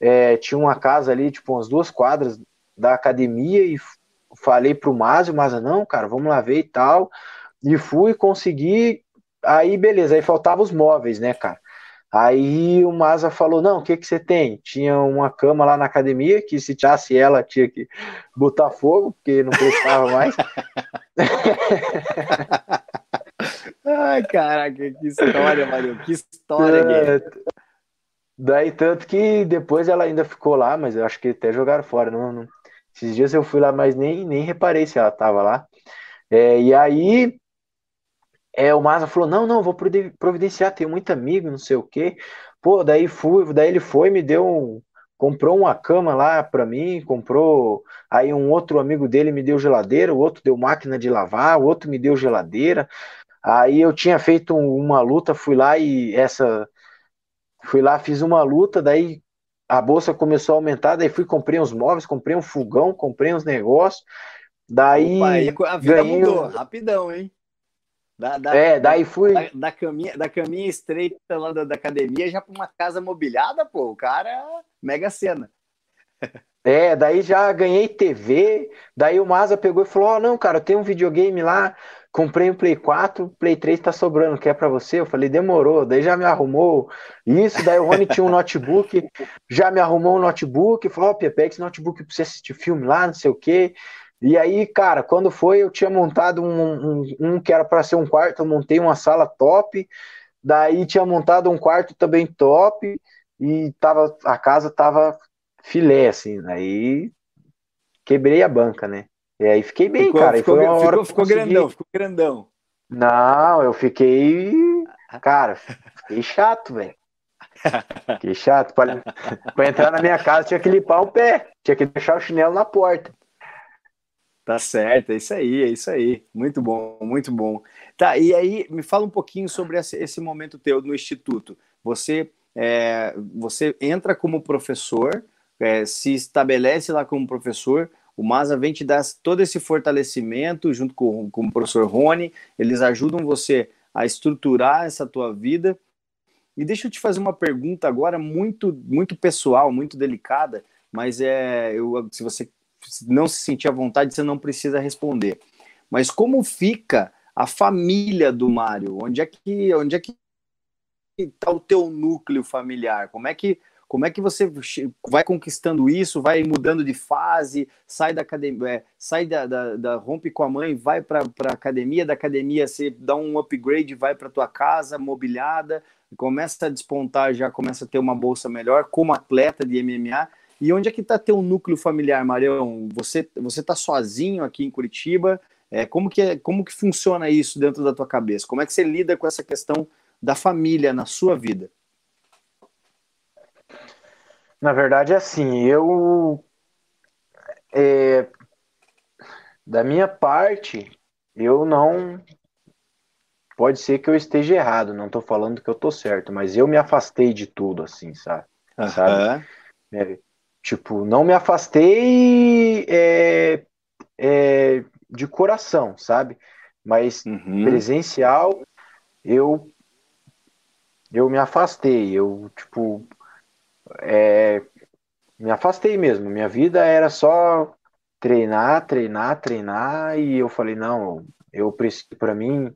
é, tinha uma casa ali, tipo, umas duas quadras da academia e falei pro Márcio, o Márcio, não, cara, vamos lá ver e tal. E fui conseguir, aí beleza, aí faltava os móveis, né, cara? Aí o Maza falou: Não, o que, que você tem? Tinha uma cama lá na academia que se tirasse ela tinha que botar fogo, porque não prestava mais. Ai, caraca, que história, Mario, que história, é, Daí, tanto que depois ela ainda ficou lá, mas eu acho que até jogaram fora. Não, não. Esses dias eu fui lá, mas nem, nem reparei se ela tava lá. É, e aí, é, o Maza falou: Não, não, vou providenciar, tenho muito amigo, não sei o quê. Pô, daí fui, daí ele foi, me deu um. Comprou uma cama lá pra mim, comprou. Aí um outro amigo dele me deu geladeira, o outro deu máquina de lavar, o outro me deu geladeira. Aí eu tinha feito uma luta, fui lá e essa. Fui lá, fiz uma luta, daí a bolsa começou a aumentar, daí fui, comprei uns móveis, comprei um fogão, comprei uns negócios. Daí. Opa, a vida ganhei... mudou, rapidão, hein? Da, da, é, daí fui. Da, da, caminha, da caminha estreita lá da, da academia já para uma casa mobiliada, pô, o cara mega cena. É, daí já ganhei TV, daí o Maza pegou e falou: Ó, oh, não, cara, tem um videogame lá, comprei um Play 4, Play 3 tá sobrando, quer para você? Eu falei, demorou, daí já me arrumou isso, daí o Rony tinha um notebook, já me arrumou um notebook, falou, ó, oh, pega esse notebook pra você assistir filme lá, não sei o quê. E aí, cara, quando foi, eu tinha montado um, um, um que era para ser um quarto, eu montei uma sala top, daí tinha montado um quarto também top, e tava, a casa tava filé, assim, aí quebrei a banca, né? E aí fiquei bem, ficou, cara. Ficou, ficou, ficou, ficou grandão, ficou grandão. Não, eu fiquei. Cara, fiquei chato, velho. Fiquei chato. Pra, pra entrar na minha casa tinha que limpar o pé, tinha que deixar o chinelo na porta. Tá certo, é isso aí, é isso aí. Muito bom, muito bom. Tá, e aí me fala um pouquinho sobre esse, esse momento teu no Instituto. Você, é, você entra como professor, é, se estabelece lá como professor, o Masa vem te dar todo esse fortalecimento junto com, com o professor Rony, eles ajudam você a estruturar essa tua vida. E deixa eu te fazer uma pergunta agora muito, muito pessoal, muito delicada, mas é, eu, se você não se sentir à vontade, você não precisa responder. Mas como fica a família do Mário? Onde é que onde é que está o teu núcleo familiar? Como é que como é que você vai conquistando isso, vai mudando de fase, sai da academia, é, sai da, da, da, rompe com a mãe, vai para a academia, da academia você dá um upgrade, vai para tua casa mobiliada, começa a despontar, já começa a ter uma bolsa melhor como atleta de MMA. E onde é que está teu núcleo familiar, Marião? Você você está sozinho aqui em Curitiba? É, como que é, como que funciona isso dentro da tua cabeça? Como é que você lida com essa questão da família na sua vida? Na verdade, é assim, eu é, Da minha parte, eu não. Pode ser que eu esteja errado, não estou falando que eu estou certo, mas eu me afastei de tudo, assim, sabe? Uhum. sabe? É, tipo, não me afastei é, é, de coração, sabe? Mas uhum. presencial, eu eu me afastei, eu tipo é, me afastei mesmo. Minha vida era só treinar, treinar, treinar e eu falei não, eu preciso para mim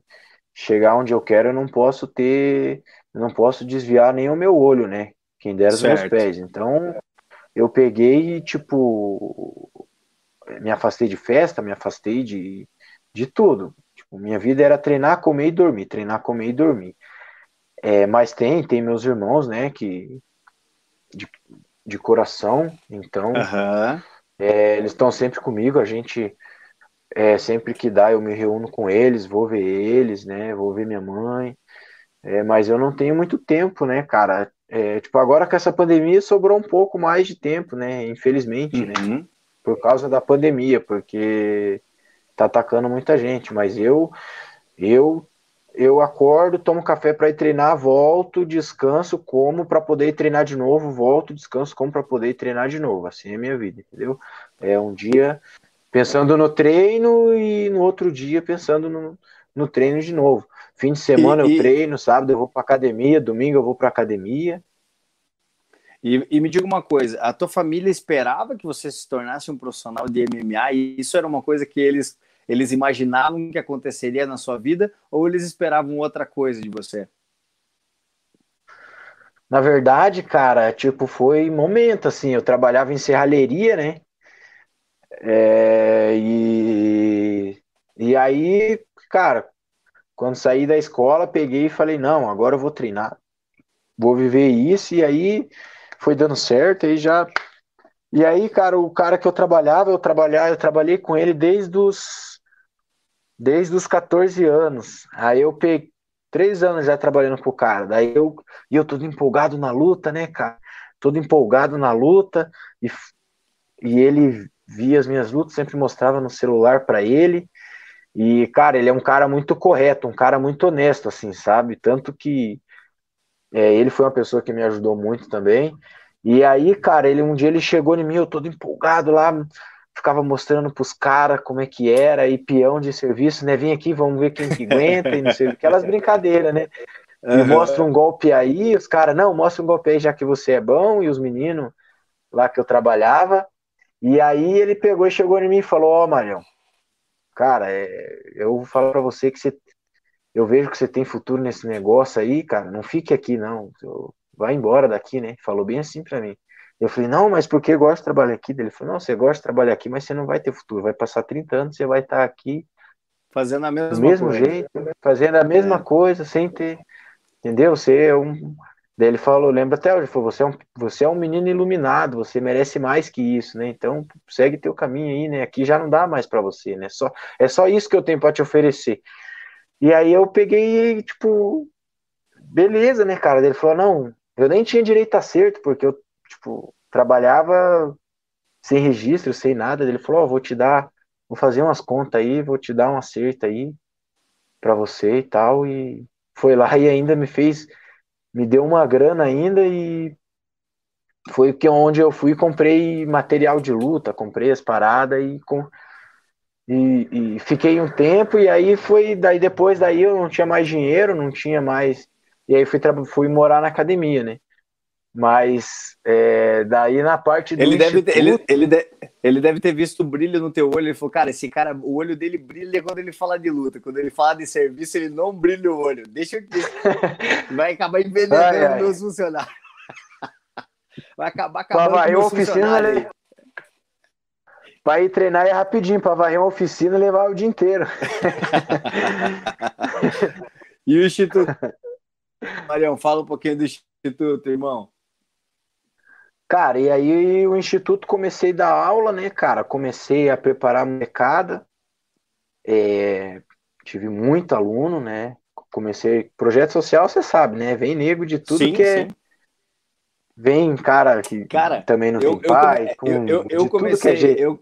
chegar onde eu quero, eu não posso ter, não posso desviar nem o meu olho, né? Quem dera os meus pés. Então eu peguei e tipo me afastei de festa, me afastei de, de tudo. Tipo, minha vida era treinar, comer e dormir, treinar, comer e dormir. É, mas tem, tem meus irmãos, né, que de, de coração, então uhum. é, eles estão sempre comigo, a gente é, sempre que dá eu me reúno com eles, vou ver eles, né, vou ver minha mãe, é, mas eu não tenho muito tempo, né, cara, é, tipo, agora com essa pandemia sobrou um pouco mais de tempo, né, infelizmente, né, uhum. né, por causa da pandemia, porque tá atacando muita gente, mas eu eu eu acordo, tomo café para ir treinar, volto, descanso, como para poder ir treinar de novo, volto, descanso, como para poder ir treinar de novo. Assim é a minha vida, entendeu? É um dia pensando no treino e no outro dia pensando no, no treino de novo. Fim de semana e, eu treino, sábado eu vou para academia, domingo eu vou para academia. E, e, me diga uma coisa, a tua família esperava que você se tornasse um profissional de MMA e isso era uma coisa que eles eles imaginavam que aconteceria na sua vida ou eles esperavam outra coisa de você? Na verdade, cara, tipo, foi momento, assim, eu trabalhava em serralheria, né? É, e, e aí, cara, quando saí da escola, peguei e falei, não, agora eu vou treinar, vou viver isso, e aí foi dando certo, aí já. E aí, cara, o cara que eu trabalhava, eu trabalhava, eu trabalhei com ele desde os desde os 14 anos. Aí eu peguei três anos já trabalhando com o cara. Daí eu, e eu todo empolgado na luta, né, cara? Todo empolgado na luta. E, e ele via as minhas lutas, sempre mostrava no celular para ele. E, cara, ele é um cara muito correto, um cara muito honesto, assim, sabe? Tanto que é, ele foi uma pessoa que me ajudou muito também. E aí, cara, ele um dia ele chegou em mim, eu todo empolgado lá, ficava mostrando pros caras como é que era, e peão de serviço, né? Vem aqui, vamos ver quem que aguenta, e não sei aquelas brincadeiras, né? E uhum. mostra um golpe aí, os caras, não, mostra um golpe aí já que você é bom, e os meninos lá que eu trabalhava. E aí ele pegou e chegou em mim e falou, ó, oh, Marião, cara, é, eu vou falar pra você que você, eu vejo que você tem futuro nesse negócio aí, cara, não fique aqui não, vai embora daqui, né? Falou bem assim pra mim. Eu falei, não, mas por que gosta de trabalhar aqui? Ele falou, não, você gosta de trabalhar aqui, mas você não vai ter futuro. Vai passar 30 anos, você vai estar aqui. Fazendo a mesma do mesmo coisa. jeito, fazendo a mesma é. coisa, sem ter. Entendeu? Você é um. Daí ele falou, lembra até hoje, falou, você é, um, você é um menino iluminado, você merece mais que isso, né? Então segue teu caminho aí, né? Aqui já não dá mais para você, né? Só, é só isso que eu tenho para te oferecer. E aí eu peguei, tipo, beleza, né, cara? Ele falou, não, eu nem tinha direito a acerto, porque eu tipo, trabalhava sem registro, sem nada. Ele falou: oh, vou te dar, vou fazer umas contas aí, vou te dar um acerto aí para você e tal. E foi lá e ainda me fez, me deu uma grana ainda e foi que onde eu fui comprei material de luta, comprei as paradas e com e, e, fiquei um tempo e aí foi daí depois daí eu não tinha mais dinheiro, não tinha mais e aí fui fui morar na academia, né? Mas é, daí na parte do ele deve, ter, ele, ele, de, ele deve ter visto o brilho no teu olho. Ele falou, cara, esse cara, o olho dele brilha quando ele fala de luta. Quando ele fala de serviço, ele não brilha o olho. Deixa eu Vai acabar envenenando meus funcionários. Vai acabar acabando com meus funcionários. Para ir treinar é rapidinho, para varrer uma oficina e levar o dia inteiro. e o Instituto? Marião, fala um pouquinho do Instituto, irmão. Cara, e aí o Instituto comecei a dar aula, né, cara? Comecei a preparar a molecada. É, tive muito aluno, né? Comecei. Projeto social, você sabe, né? Vem nego de tudo sim, que é. Sim. Vem cara que cara, também não eu, tem pai. Eu, eu, eu comecei. É eu,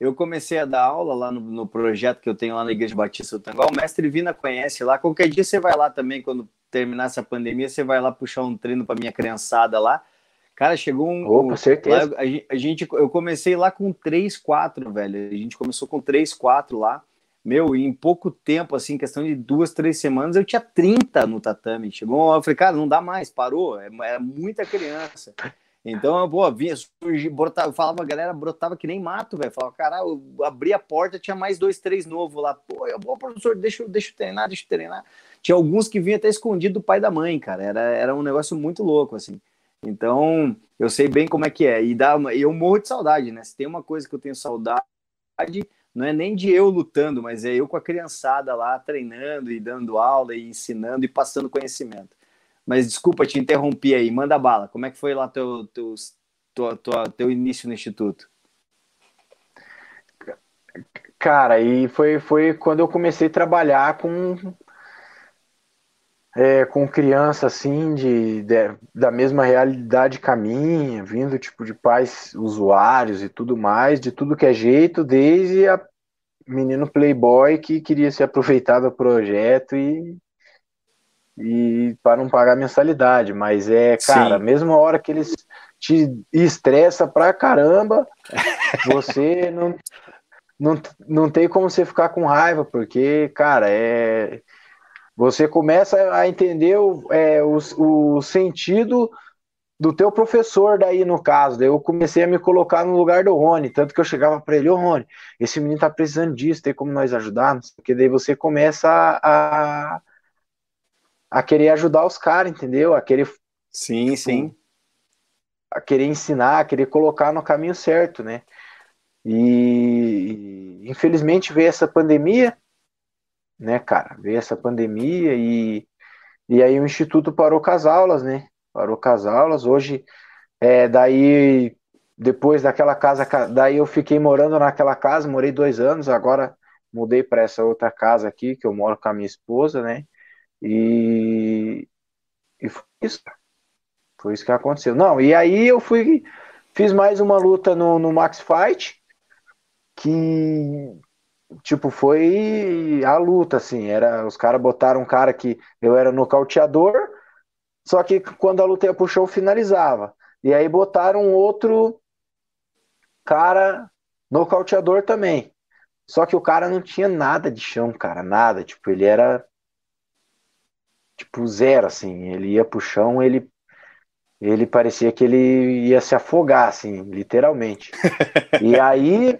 eu comecei a dar aula lá no, no, projeto que eu tenho lá na Igreja Batista do Tanguá. O mestre Vina conhece lá. Qualquer dia você vai lá também, quando terminar essa pandemia, você vai lá puxar um treino para minha criançada lá. Cara, chegou um. Opa, certeza. Lá, a, gente, eu comecei lá com 3, 4, velho. A gente começou com 3, 4 lá. Meu, em pouco tempo, assim, questão de duas, três semanas, eu tinha 30 no tatame. Chegou, eu falei, cara, não dá mais, parou. É, é muita criança. Então, pô, vinha, surgi, brotava, falava, a galera brotava que nem mato, velho. Falava, caralho, eu abri a porta, tinha mais dois, três novos lá. Pô, eu, pô, professor, deixa, deixa eu treinar, deixa eu treinar. Tinha alguns que vinham até escondido do pai da mãe, cara. Era, era um negócio muito louco, assim. Então, eu sei bem como é que é. E dá uma, eu morro de saudade, né? Se tem uma coisa que eu tenho saudade, não é nem de eu lutando, mas é eu com a criançada lá treinando e dando aula e ensinando e passando conhecimento. Mas desculpa, te interrompi aí. Manda bala. Como é que foi lá teu, teu, teu, teu, teu início no Instituto? Cara, e foi, foi quando eu comecei a trabalhar com é, com criança assim de, de, da mesma realidade caminha, vindo tipo de pais usuários e tudo mais, de tudo que é jeito, desde a menino playboy que queria se aproveitar do projeto e e para não pagar mensalidade, mas é, cara, Sim. mesma hora que eles te estressa pra caramba, você não, não, não tem como você ficar com raiva, porque, cara, é você começa a entender o, é, o, o sentido do teu professor daí no caso. Daí eu comecei a me colocar no lugar do Rony, tanto que eu chegava para ele, ô Rony, esse menino tá precisando disso, tem como nós ajudar? Porque daí você começa a, a querer ajudar os caras, entendeu? A querer. Sim, tipo, sim. A querer ensinar, a querer colocar no caminho certo, né? E infelizmente veio essa pandemia, né, cara? Veio essa pandemia e, e aí o Instituto parou com as aulas, né? Parou com as aulas. Hoje, é, daí, depois daquela casa, daí eu fiquei morando naquela casa, morei dois anos, agora mudei para essa outra casa aqui, que eu moro com a minha esposa, né? E, e foi isso. Foi isso que aconteceu. Não, e aí eu fui, fiz mais uma luta no, no Max Fight, que tipo, foi a luta, assim, era, os caras botaram um cara que eu era nocauteador, só que quando a luta ia pro show, finalizava. E aí botaram outro cara nocauteador também. Só que o cara não tinha nada de chão, cara, nada. Tipo, ele era tipo zero, assim. Ele ia pro chão, ele ele parecia que ele ia se afogar, assim, literalmente. e aí,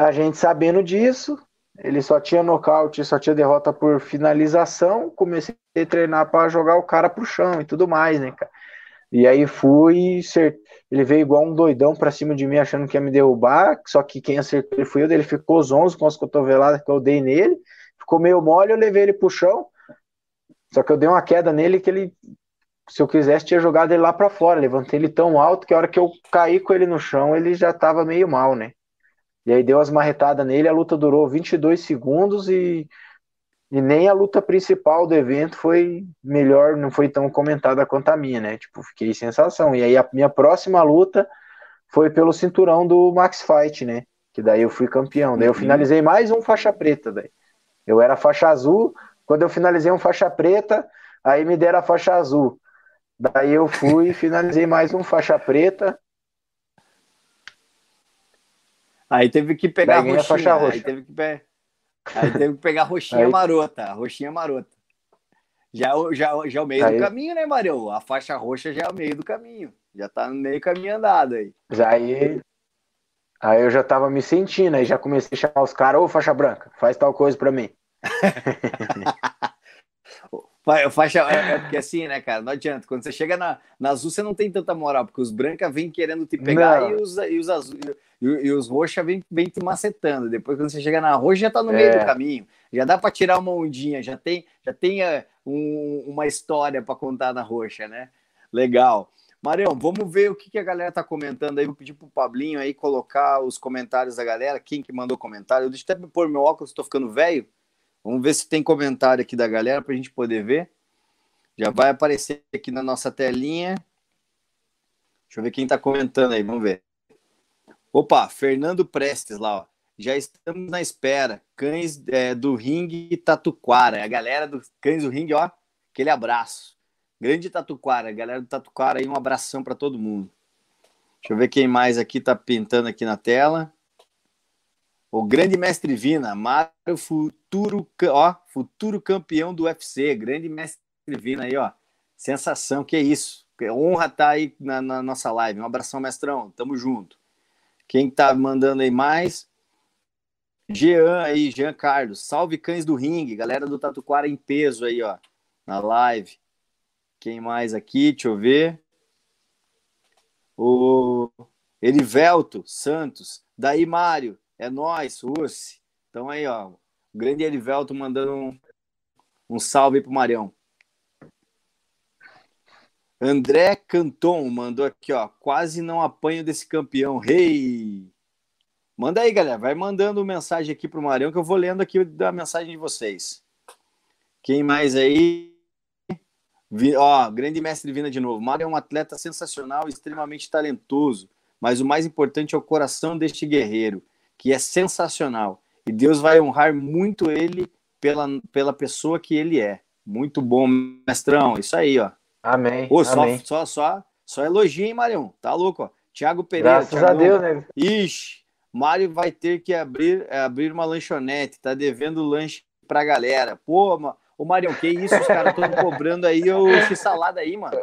a gente sabendo disso, ele só tinha nocaute, só tinha derrota por finalização. Comecei a treinar para jogar o cara pro chão e tudo mais, né, cara? E aí fui, ele veio igual um doidão pra cima de mim, achando que ia me derrubar. Só que quem acertou ele foi eu, ele ficou zonzo com as cotoveladas que eu dei nele. Ficou meio mole, eu levei ele pro chão. Só que eu dei uma queda nele que ele, se eu quisesse, tinha jogado ele lá para fora. Levantei ele tão alto que a hora que eu caí com ele no chão, ele já tava meio mal, né? E aí deu as marretadas nele, a luta durou 22 segundos e, e nem a luta principal do evento foi melhor, não foi tão comentada quanto a minha, né? Tipo, fiquei sensação. E aí a minha próxima luta foi pelo cinturão do Max Fight, né? Que daí eu fui campeão. Daí eu uhum. finalizei mais um faixa preta, daí. Eu era faixa azul, quando eu finalizei um faixa preta, aí me deram a faixa azul. Daí eu fui e finalizei mais um faixa preta. Aí teve que pegar roxinha. Faixa roxa. Aí teve que, pe... aí teve que pegar roxinha aí... marota. Roxinha marota. Já, já, já é o meio aí... do caminho, né, Marião? A faixa roxa já é o meio do caminho. Já tá no meio caminho andado aí. Aí. Aí eu já tava me sentindo, aí já comecei a chamar os caras, ô faixa branca, faz tal coisa pra mim. Faixa, é, é, porque assim, né, cara? Não adianta. Quando você chega na, na azul, você não tem tanta moral, porque os brancas vêm querendo te pegar e os, e os azul e, e os roxa vêm vem te macetando. Depois, quando você chega na roxa, já tá no meio é. do caminho. Já dá para tirar uma ondinha, já tem, já tem uh, um, uma história para contar na roxa, né? Legal. Marião, vamos ver o que, que a galera tá comentando aí. Vou pedir pro Pablinho aí colocar os comentários da galera. Quem que mandou comentário? Deixa eu até pôr meu óculos, tô ficando velho. Vamos ver se tem comentário aqui da galera para a gente poder ver. Já vai aparecer aqui na nossa telinha. Deixa eu ver quem está comentando aí, vamos ver. Opa, Fernando Prestes lá, ó. Já estamos na espera. Cães é, do Ringue Tatuquara. A galera do Cães do Ringue, ó, aquele abraço. Grande Tatuquara, galera do Tatuquara aí, um abração para todo mundo. Deixa eu ver quem mais aqui tá pintando aqui na tela. O grande mestre Vina, Mário futuro, ó, futuro campeão do UFC, grande mestre Vina aí, ó. Sensação, que isso. Honra estar tá aí na, na, nossa live. Um abração, mestrão. Tamo junto. Quem tá mandando aí mais? Jean aí, Jean Carlos. Salve cães do ringue, galera do Tatuquara em peso aí, ó, na live. Quem mais aqui? Deixa eu ver. O Erivelto Santos. Daí, Mário. É nós, Ursi. Então aí, ó. O grande Erivelto mandando um, um salve pro Marião. André Canton mandou aqui, ó. Quase não apanho desse campeão. Rei! Hey! Manda aí, galera. Vai mandando mensagem aqui pro Marião que eu vou lendo aqui da mensagem de vocês. Quem mais aí? Ó, grande mestre Vina de novo. Mário é um atleta sensacional, extremamente talentoso, mas o mais importante é o coração deste guerreiro, que é sensacional. E Deus vai honrar muito ele pela, pela pessoa que ele é. Muito bom, mestrão. Isso aí, ó. Amém. Ô, só, Amém. Só, só, só elogio, hein, Marião? Tá louco, ó. Tiago Pereira. Graças Thiagão. a Deus, né? Ixi, Mário vai ter que abrir, é, abrir uma lanchonete, tá devendo lanche pra galera. Pô, ô Marião, que isso? Os caras estão cobrando aí o x-salada aí, mano.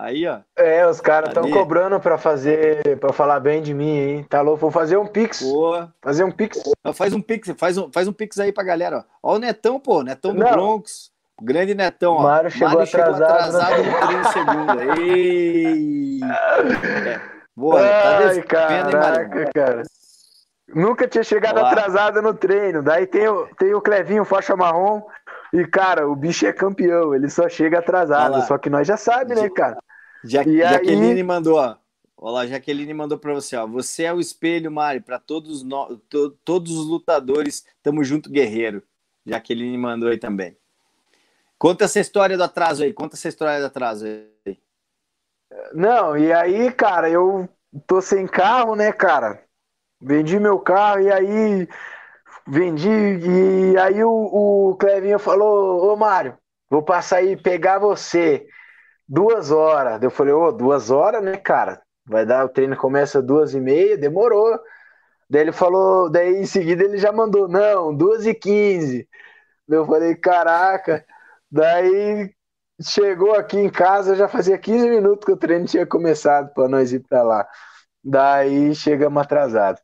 Aí, ó. É, os caras estão cobrando para fazer, para falar bem de mim, hein? Tá louco? Vou fazer um pix. Pô. Fazer um pix. Faz um pix, faz um, faz um pix aí pra galera, ó. Ó o Netão, pô, Netão do Não. Bronx. Grande Netão, ó. Mário chegou Mário atrasado, chegou atrasado no treino segunda. Ei! É. Boa, tá devendo, caraca, hein, cara. Nunca tinha chegado Olá. atrasado no treino. Daí tem o, tem o Clevinho, faixa marrom. E, cara, o bicho é campeão. Ele só chega atrasado. Só que nós já sabe, né, cara? Ja e Jaqueline aí... mandou, ó. Olá, Jaqueline mandou para você, ó. Você é o espelho, Mari, para todos nós, to, todos os lutadores. Tamo junto, guerreiro. Jaqueline mandou aí também. Conta essa história do atraso aí. Conta essa história do atraso aí. Não, e aí, cara, eu tô sem carro, né, cara? Vendi meu carro e aí vendi e aí o, o Clevinho falou, ô Mário, vou passar aí pegar você duas horas. Eu falei, ô, duas horas, né, cara? Vai dar, o treino começa duas e meia, demorou. Daí ele falou, daí em seguida ele já mandou, não, duas e quinze. Eu falei, caraca. Daí chegou aqui em casa, já fazia 15 minutos que o treino tinha começado para nós ir para lá. Daí chegamos atrasados.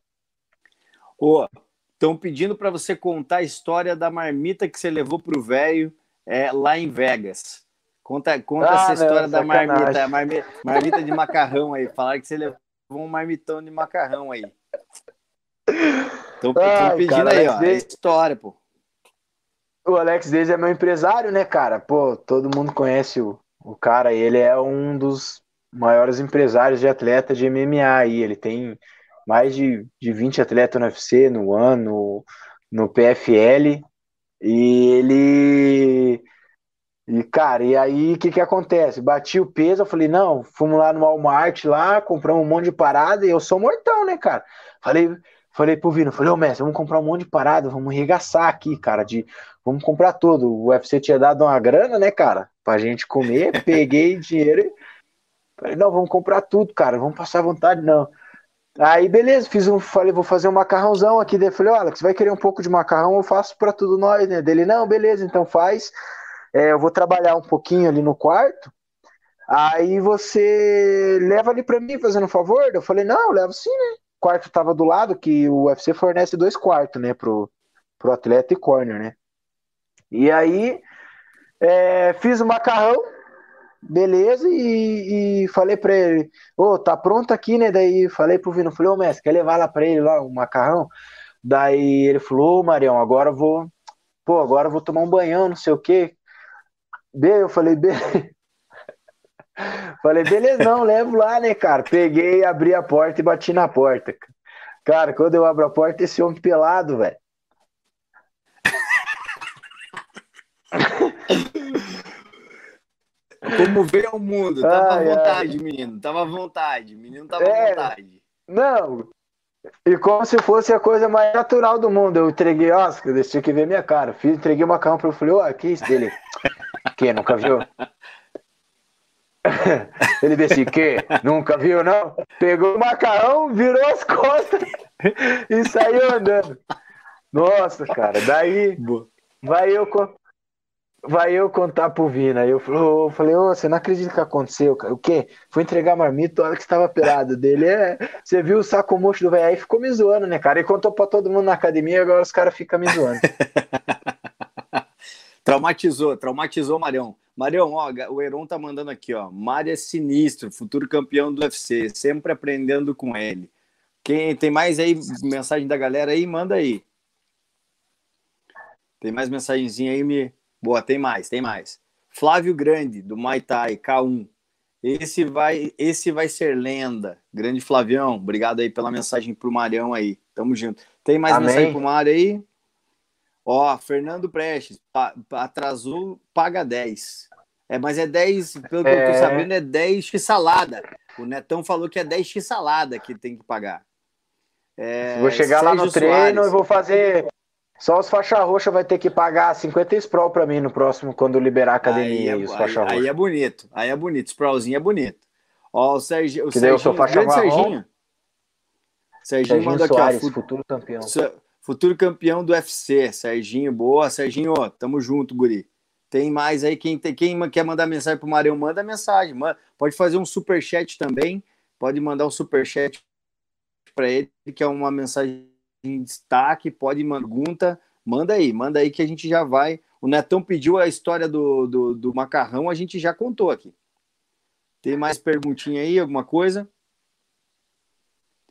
Ô, estão pedindo para você contar a história da marmita que você levou pro velho é, lá em Vegas. Conta, conta ah, essa história não, da marmita, marmita, marmita de macarrão aí. Falaram que você levou um marmitão de macarrão aí. Estão pedindo cara, aí, ó. Desde... história, pô. O Alex desde é meu empresário, né, cara? Pô, todo mundo conhece o, o cara. Ele é um dos maiores empresários de atleta de MMA aí. Ele tem mais de, de 20 atletas no UFC, no ano, no, no PFL, e ele. E, cara, e aí o que que acontece? Bati o peso, eu falei, não, fomos lá no Walmart lá, compramos um monte de parada e eu sou mortão, né, cara? Falei, falei pro Vino, falei, ô mestre, vamos comprar um monte de parada, vamos regaçar aqui, cara, de, vamos comprar tudo. O UFC tinha dado uma grana, né, cara, pra gente comer, peguei dinheiro e falei, não, vamos comprar tudo, cara, vamos passar vontade, não. Aí, beleza, fiz um, falei, vou fazer um macarrãozão aqui. Daí falei, olha, você vai querer um pouco de macarrão, eu faço para tudo nós, né? Dele, não, beleza, então faz. É, eu vou trabalhar um pouquinho ali no quarto. Aí você leva ali para mim, fazendo um favor? Eu falei, não, eu levo sim, né? O quarto tava do lado, que o UFC fornece dois quartos, né, pro, pro atleta e corner, né? E aí, é, fiz o macarrão, Beleza, e, e falei pra ele, ô, oh, tá pronto aqui, né? Daí falei pro Vino, falei, ô mestre, quer levar lá pra ele lá o macarrão? Daí ele falou, ô Marião, agora eu vou, pô, agora eu vou tomar um banhão, não sei o quê. Be, eu falei, be... falei, beleza, não, levo lá, né, cara? Peguei, abri a porta e bati na porta. Cara, quando eu abro a porta, esse homem pelado, velho. Como veio ao mundo, tava ai, à vontade, ai. menino, tava à vontade, menino tava à é, vontade. Não, E como se fosse a coisa mais natural do mundo. Eu entreguei, ó, você tinha que ver minha cara. Fiz, entreguei o macarrão para ele. Falei, ó, que isso dele? Que? Nunca viu? Ele disse, que? Nunca viu, não? Pegou o macarrão, virou as costas e saiu andando. Nossa, cara, daí vai eu, vai eu contar pro Vina. Eu, eu falei, ô, oh, você não acredita que aconteceu, cara? O quê? Foi entregar a marmita, a hora que estava pelado dele. É, você viu o saco mocho do velho aí ficou me zoando, né, cara? E contou pra todo mundo na academia, agora os caras ficam me zoando. traumatizou, traumatizou o Marião. Marião, ó, o Heron tá mandando aqui, ó. Mário é sinistro, futuro campeão do UFC, sempre aprendendo com ele. Quem tem mais aí mensagem da galera aí, manda aí. Tem mais mensagenzinha aí, me Boa, tem mais, tem mais. Flávio Grande, do Muay Thai, K1. Esse vai, esse vai ser lenda. Grande Flavião, obrigado aí pela mensagem pro Marião aí. Tamo junto. Tem mais Amém. mensagem pro Mário aí? Ó, Fernando Prestes, atrasou, paga 10. É, mas é 10, pelo que é... eu tô é. sabendo, é 10 x salada. O Netão falou que é 10 x salada que tem que pagar. É, vou chegar Sérgio lá no treino Soares. e vou fazer só os faixa roxa vai ter que pagar 50 Sprawl para mim no próximo, quando liberar a academia aí, é, aí, roxa. Aí é bonito, aí é bonito. Sprawlzinho é bonito. Ó, o Sérgio. O que Serginho, daí faixa Serginho. Serginho, Serginho mandou Soares, aqui, ó. Futuro campeão. Futuro campeão do UFC. Serginho, boa. Serginho, ó, tamo junto, guri. Tem mais aí, quem, tem, quem quer mandar mensagem pro Marião, manda mensagem. Manda, pode fazer um super chat também. Pode mandar um super chat para ele, que é uma mensagem em destaque, pode pergunta, manda aí, manda aí que a gente já vai. O Netão pediu a história do, do, do macarrão, a gente já contou aqui. Tem mais perguntinha aí, alguma coisa?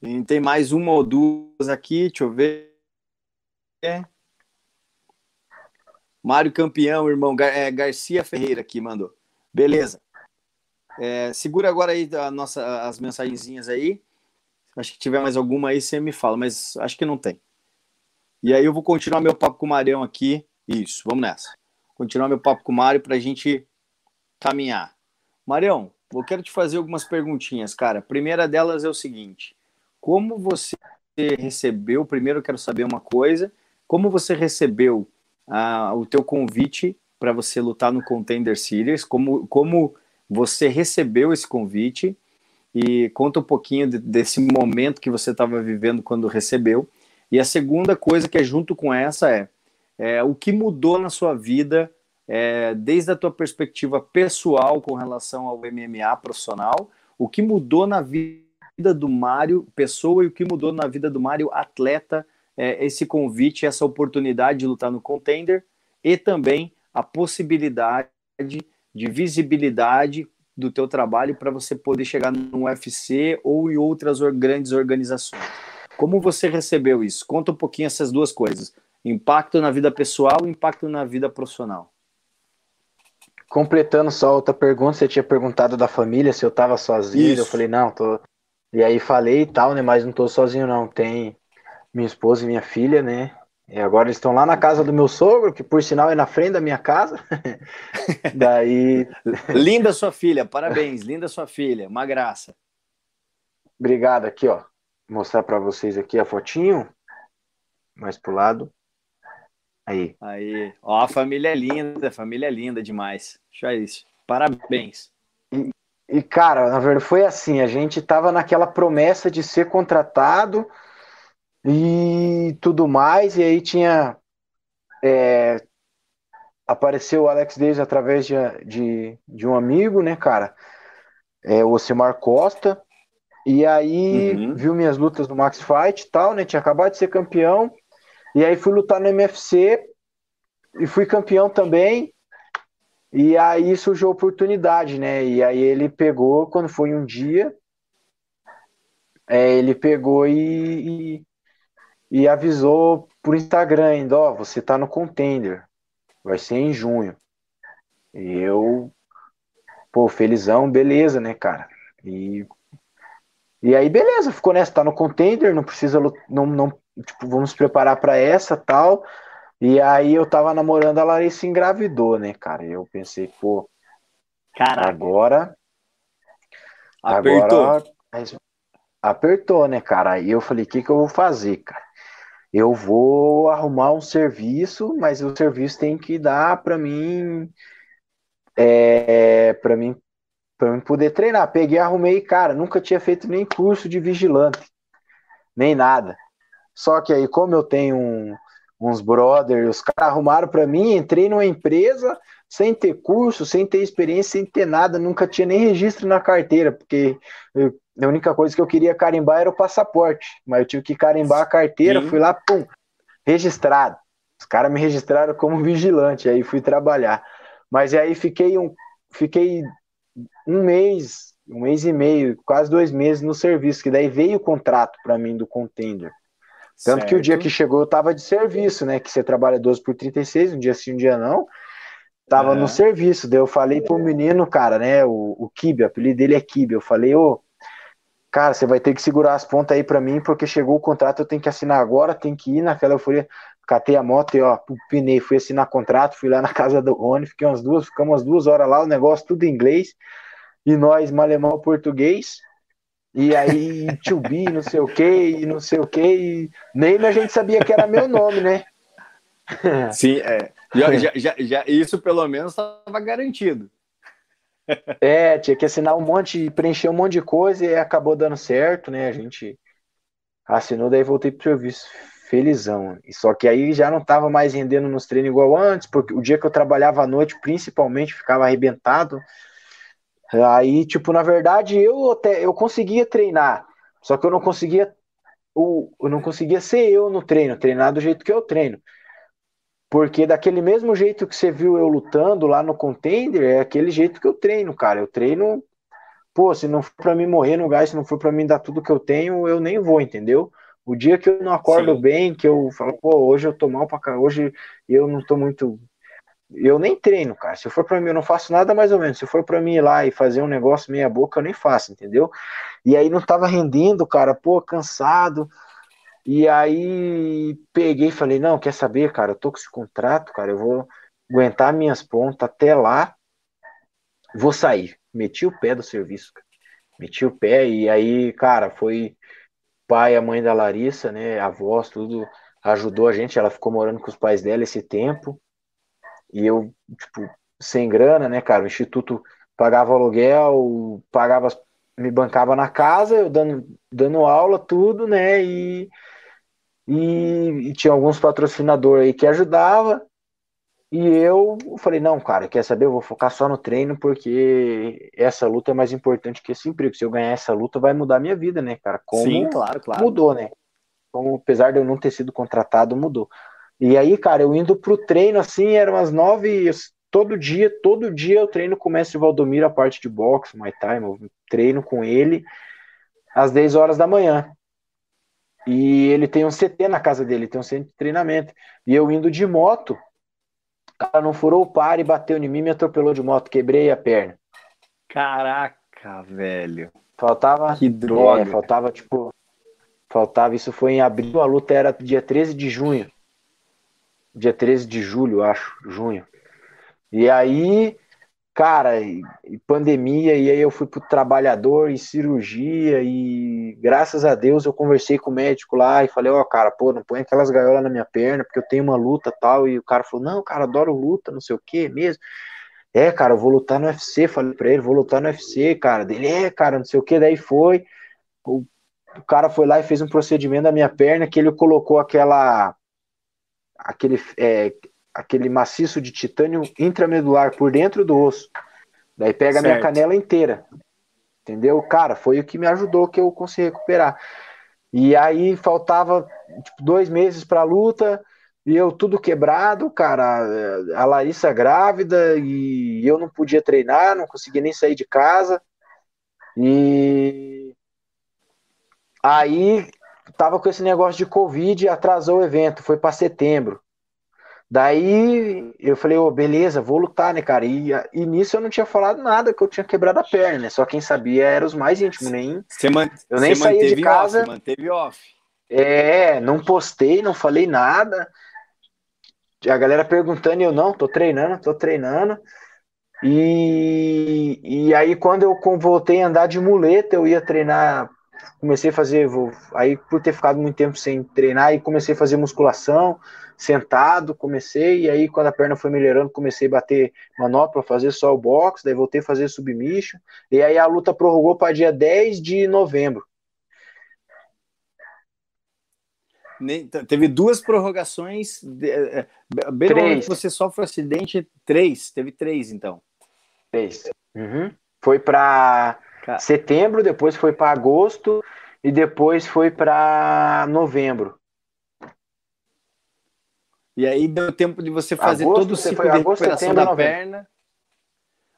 Tem, tem mais uma ou duas aqui, deixa eu ver. Mário Campeão, irmão Gar é, Garcia Ferreira aqui mandou. Beleza. É, segura agora aí a nossa, as mensagenzinhas aí. Acho que tiver mais alguma aí, você me fala, mas acho que não tem. E aí eu vou continuar meu papo com o Marião aqui. Isso, vamos nessa. Continuar meu papo com o Mário para a gente caminhar. Marião, eu quero te fazer algumas perguntinhas, cara. A primeira delas é o seguinte: como você recebeu? Primeiro eu quero saber uma coisa. Como você recebeu ah, o teu convite para você lutar no Contender Series? Como, como você recebeu esse convite? e conta um pouquinho de, desse momento que você estava vivendo quando recebeu. E a segunda coisa que é junto com essa é, é o que mudou na sua vida é, desde a tua perspectiva pessoal com relação ao MMA profissional, o que mudou na vida do Mário pessoa e o que mudou na vida do Mário atleta, é, esse convite, essa oportunidade de lutar no contender e também a possibilidade de visibilidade do teu trabalho para você poder chegar no UFC ou em outras grandes organizações. Como você recebeu isso? Conta um pouquinho essas duas coisas. Impacto na vida pessoal e impacto na vida profissional. Completando só outra pergunta, você tinha perguntado da família, se eu estava sozinho, isso. eu falei, não, tô... E aí falei e tal, né, mas não tô sozinho não, tem minha esposa e minha filha, né, e agora eles estão lá na casa do meu sogro, que por sinal é na frente da minha casa. Daí. linda sua filha, parabéns, linda sua filha, uma graça. Obrigado, aqui, ó. Vou mostrar para vocês aqui a fotinho. Mais pro lado. Aí. Aí. Ó, a família é linda, a família é linda demais. Deixa isso. Parabéns. E, e, cara, na verdade foi assim, a gente tava naquela promessa de ser contratado e tudo mais. E aí tinha. É, apareceu o Alex Davis através de, de, de, um amigo, né, cara? É, o Osimar Costa. E aí uhum. viu minhas lutas do Max Fight e tal, né? Tinha acabado de ser campeão. E aí fui lutar no MFC e fui campeão também. E aí surgiu a oportunidade, né? E aí ele pegou, quando foi um dia, é, ele pegou e, e, e avisou por Instagram ainda, ó, você tá no contender, vai ser em junho. E eu, pô, felizão, beleza, né, cara? E, e aí, beleza, ficou nessa, tá no contender, não precisa, não, não tipo, vamos preparar para essa tal. E aí eu tava namorando, a Larissa engravidou, né, cara? E eu pensei, pô, Caraca. agora. Apertou. Agora apertou, né, cara? Aí eu falei, o que, que eu vou fazer, cara? Eu vou arrumar um serviço, mas o serviço tem que dar para mim, é, para mim, para mim poder treinar. Peguei, arrumei, cara, nunca tinha feito nem curso de vigilante, nem nada. Só que aí, como eu tenho um, uns brothers, os caras arrumaram para mim, entrei numa empresa sem ter curso, sem ter experiência, sem ter nada, nunca tinha nem registro na carteira, porque eu, a única coisa que eu queria carimbar era o passaporte, mas eu tive que carimbar a carteira, Sim. fui lá, pum, registrado. Os caras me registraram como vigilante, aí fui trabalhar. Mas aí fiquei um, fiquei um mês, um mês e meio, quase dois meses no serviço, que daí veio o contrato para mim do contender. Tanto certo. que o dia que chegou eu tava de serviço, né? Que você trabalha 12 por 36, um dia sim, um dia não. Tava é. no serviço, daí eu falei pro menino, cara, né? O, o Kibe, o apelido dele é Kibe. Eu falei, ô, cara, você vai ter que segurar as pontas aí para mim, porque chegou o contrato, eu tenho que assinar agora, tem que ir naquela euforia. Catei a moto e, ó, pinei, fui assinar contrato, fui lá na casa do Rony, fiquei umas duas, ficamos umas duas horas lá, o negócio tudo em inglês, e nós, malemão português, e aí, be, não sei o que, e não sei o que, e nem a gente sabia que era meu nome, né? Sim, é. Já, já, já, já isso pelo menos estava garantido. É, tinha que assinar um monte, preencher um monte de coisa e acabou dando certo, né? A gente assinou, daí voltei pro serviço felizão. Só que aí já não tava mais rendendo nos treinos igual antes, porque o dia que eu trabalhava à noite, principalmente, ficava arrebentado. Aí, tipo, na verdade, eu até eu conseguia treinar, só que eu não conseguia eu não conseguia ser eu no treino, treinar do jeito que eu treino. Porque daquele mesmo jeito que você viu eu lutando lá no contender, é aquele jeito que eu treino, cara. Eu treino, pô, se não for para mim morrer no gás, se não for para mim dar tudo que eu tenho, eu nem vou, entendeu? O dia que eu não acordo Sim. bem, que eu falo, pô, hoje eu tô mal pra cá, hoje eu não tô muito eu nem treino, cara. Se for para mim, eu não faço nada mais ou menos. Se for para mim ir lá e fazer um negócio meia boca, eu nem faço, entendeu? E aí não tava rendendo, cara, pô, cansado. E aí peguei e falei, não, quer saber, cara, eu tô com esse contrato, cara, eu vou aguentar minhas pontas até lá, vou sair. Meti o pé do serviço, cara. Meti o pé e aí, cara, foi pai, a mãe da Larissa, né, avós, tudo ajudou a gente, ela ficou morando com os pais dela esse tempo. E eu, tipo, sem grana, né, cara? O instituto pagava aluguel, pagava, me bancava na casa, eu dando, dando aula, tudo, né? E, e, e tinha alguns patrocinadores aí que ajudava. E eu falei, não, cara, quer saber? Eu vou focar só no treino, porque essa luta é mais importante que esse emprego. Se eu ganhar essa luta, vai mudar a minha vida, né, cara? Como Sim, claro, claro. Mudou, né? Como, apesar de eu não ter sido contratado, mudou. E aí, cara, eu indo pro treino assim, eram umas nove, todo dia, todo dia eu treino com o mestre Valdomiro a parte de boxe, Muay Thai, eu treino com ele às 10 horas da manhã. E ele tem um CT na casa dele, tem um centro de treinamento. E eu indo de moto, o cara não furou o par e bateu em mim, me atropelou de moto, quebrei a perna. Caraca, velho. Faltava. Que droga. É, faltava, tipo. Faltava, isso foi em abril, a luta era dia 13 de junho dia 13 de julho, acho, junho. E aí, cara, e, pandemia, e aí eu fui pro trabalhador e cirurgia, e graças a Deus eu conversei com o médico lá e falei, ó, oh, cara, pô, não põe aquelas gaiolas na minha perna, porque eu tenho uma luta tal, e o cara falou, não, cara, adoro luta, não sei o que mesmo. É, cara, eu vou lutar no UFC, falei pra ele, vou lutar no UFC, cara. Dele, é, cara, não sei o que, daí foi. O, o cara foi lá e fez um procedimento na minha perna que ele colocou aquela aquele, é, aquele maciço de titânio intramedular por dentro do osso. Daí pega certo. a minha canela inteira. Entendeu? Cara, foi o que me ajudou que eu consegui recuperar. E aí faltava tipo, dois meses para a luta e eu tudo quebrado, cara. A Larissa grávida e eu não podia treinar, não conseguia nem sair de casa. E aí tava com esse negócio de Covid, atrasou o evento, foi para setembro. Daí eu falei, ô, oh, beleza, vou lutar, né, cara? E, e nisso eu não tinha falado nada, que eu tinha quebrado a perna, né? Só quem sabia era os mais íntimos, nem. Você man... eu nem saía de casa. Off, manteve off. É, não postei, não falei nada. A galera perguntando e eu não, tô treinando, tô treinando. E, e aí, quando eu voltei a andar de muleta, eu ia treinar comecei a fazer, aí por ter ficado muito tempo sem treinar, e comecei a fazer musculação, sentado, comecei, e aí quando a perna foi melhorando, comecei a bater manopla, fazer só o box, daí voltei a fazer submission, e aí a luta prorrogou para dia 10 de novembro. Teve duas prorrogações, é, é, bem três. você sofre um acidente, três, teve três então. Três. Uhum. Foi para setembro, depois foi para agosto e depois foi para novembro. E aí deu tempo de você fazer agosto, todo o ciclo de agosto, recuperação setembro, da novembro. perna.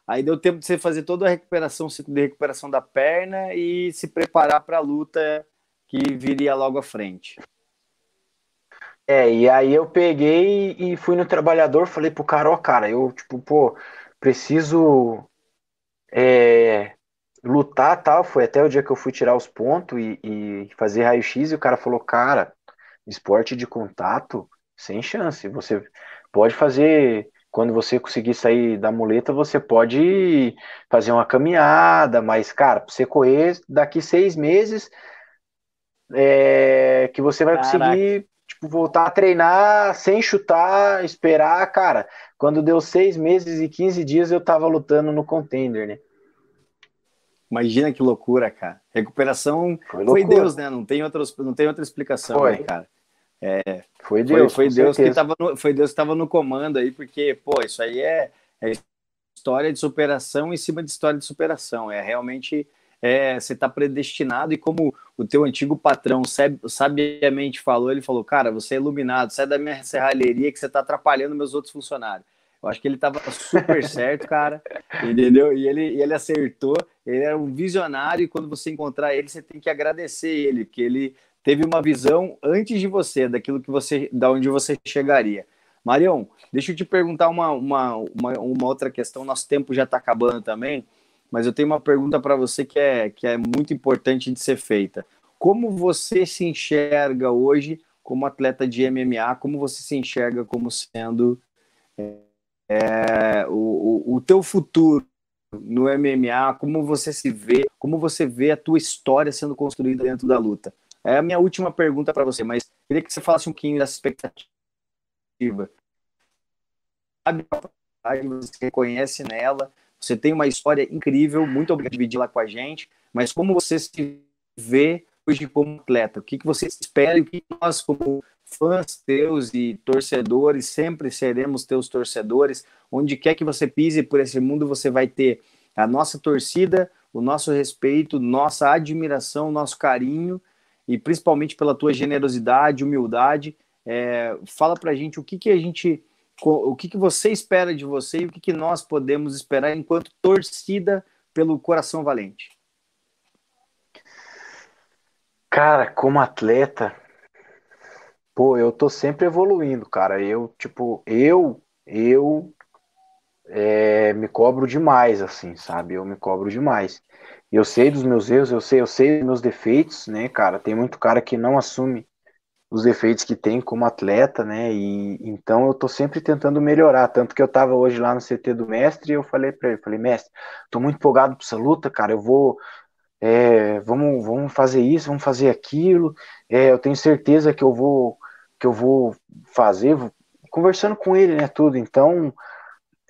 Aí deu tempo de você fazer toda a recuperação, ciclo de recuperação da perna e se preparar para a luta que viria logo à frente. É, e aí eu peguei e fui no trabalhador, falei pro cara, ó, cara, eu, tipo, pô, preciso é, lutar tal. Foi até o dia que eu fui tirar os pontos e, e fazer raio-x, e o cara falou, cara, esporte de contato, sem chance. Você pode fazer. Quando você conseguir sair da muleta, você pode fazer uma caminhada, mas, cara, pra você correr daqui seis meses, é, que você vai Caraca. conseguir tipo, voltar a treinar sem chutar, esperar, cara. Quando deu seis meses e 15 dias, eu tava lutando no contender, né? Imagina que loucura, cara. Recuperação foi, foi Deus, né? Não tem, outros, não tem outra explicação, foi. Né, cara. É, foi Deus, foi, foi Deus que tava no, foi Deus que estava no comando aí, porque pô, isso aí é, é, história de superação em cima de história de superação. É realmente é, você está predestinado e como o teu antigo patrão sabiamente falou, ele falou, cara, você é iluminado, sai da minha serralheria que você está atrapalhando meus outros funcionários. Eu acho que ele estava super certo, cara, entendeu? E ele, ele acertou, ele era um visionário e quando você encontrar ele, você tem que agradecer ele, porque ele teve uma visão antes de você, daquilo que você, da onde você chegaria. Marião, deixa eu te perguntar uma, uma, uma, uma outra questão, nosso tempo já está acabando também, mas eu tenho uma pergunta para você que é, que é muito importante de ser feita. Como você se enxerga hoje como atleta de MMA? Como você se enxerga como sendo é, o, o, o teu futuro no MMA? Como você se vê? Como você vê a tua história sendo construída dentro da luta? É a minha última pergunta para você, mas queria que você falasse um pouquinho dessa expectativa. Sabe você reconhece nela? Você tem uma história incrível, muito obrigado por dividir lá com a gente, mas como você se vê hoje como atleta? O que, que você espera e o que nós, como fãs teus e torcedores, sempre seremos teus torcedores. Onde quer que você pise por esse mundo, você vai ter a nossa torcida, o nosso respeito, nossa admiração, nosso carinho e principalmente pela tua generosidade, humildade. É, fala pra gente o que, que a gente o que, que você espera de você e o que, que nós podemos esperar enquanto torcida pelo Coração Valente? Cara, como atleta, pô, eu tô sempre evoluindo, cara. Eu, tipo, eu, eu é, me cobro demais, assim, sabe? Eu me cobro demais. Eu sei dos meus erros, eu sei, eu sei dos meus defeitos, né, cara? Tem muito cara que não assume os defeitos que tem como atleta, né? E então eu tô sempre tentando melhorar, tanto que eu tava hoje lá no CT do mestre e eu falei para ele, falei, mestre, tô muito empolgado para essa luta, cara, eu vou é, vamos, vamos fazer isso, vamos fazer aquilo, é, eu tenho certeza que eu vou que eu vou fazer, conversando com ele, né, tudo, então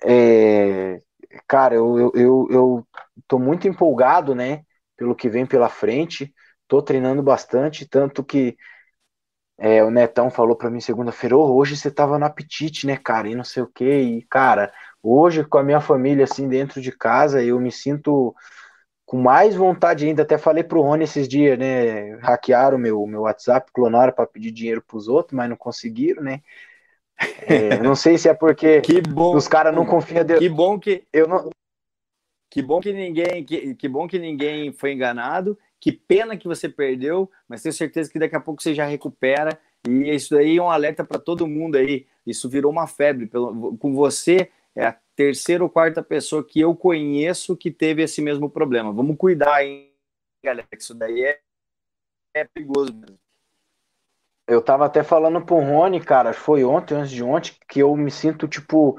é, cara, eu, eu, eu, eu tô muito empolgado, né, pelo que vem pela frente, tô treinando bastante, tanto que é, o Netão falou para mim segunda-feira, oh, hoje você tava no apetite, né, cara, e não sei o que, e cara, hoje com a minha família assim dentro de casa, eu me sinto com mais vontade ainda, até falei pro Rony esses dias, né, hackearam o meu, meu WhatsApp, clonaram para pedir dinheiro pros outros, mas não conseguiram, né, é, não sei se é porque que bom, os caras não confiam de... Que bom que eu não que bom que ninguém que, que bom que ninguém foi enganado que pena que você perdeu, mas tenho certeza que daqui a pouco você já recupera. E isso aí é um alerta para todo mundo aí. Isso virou uma febre. Pelo, com você, é a terceira ou quarta pessoa que eu conheço que teve esse mesmo problema. Vamos cuidar, hein, galera? Isso daí é, é perigoso mesmo. Eu tava até falando pro Rony, cara, foi ontem, antes de ontem, que eu me sinto, tipo,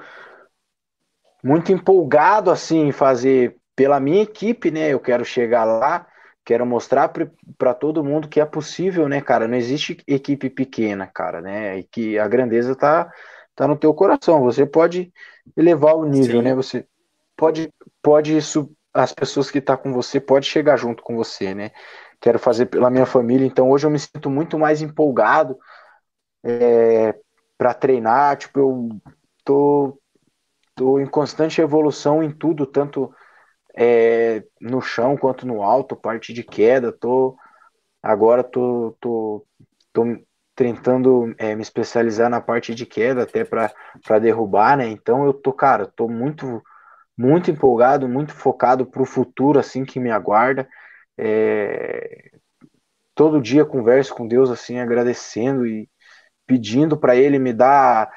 muito empolgado, assim, em fazer pela minha equipe, né? Eu quero chegar lá quero mostrar para todo mundo que é possível, né, cara? Não existe equipe pequena, cara, né? E que a grandeza tá, tá no teu coração. Você pode elevar o nível, Sim. né? Você pode, pode as pessoas que tá com você pode chegar junto com você, né? Quero fazer pela minha família, então hoje eu me sinto muito mais empolgado é, para treinar, tipo, eu tô, tô em constante evolução em tudo, tanto é, no chão quanto no alto, parte de queda. Tô agora tô, tô, tô tentando é, me especializar na parte de queda até para derrubar, né? Então eu tô, cara, tô muito muito empolgado, muito focado para o futuro assim que me aguarda. É, todo dia converso com Deus assim, agradecendo e pedindo para Ele me dar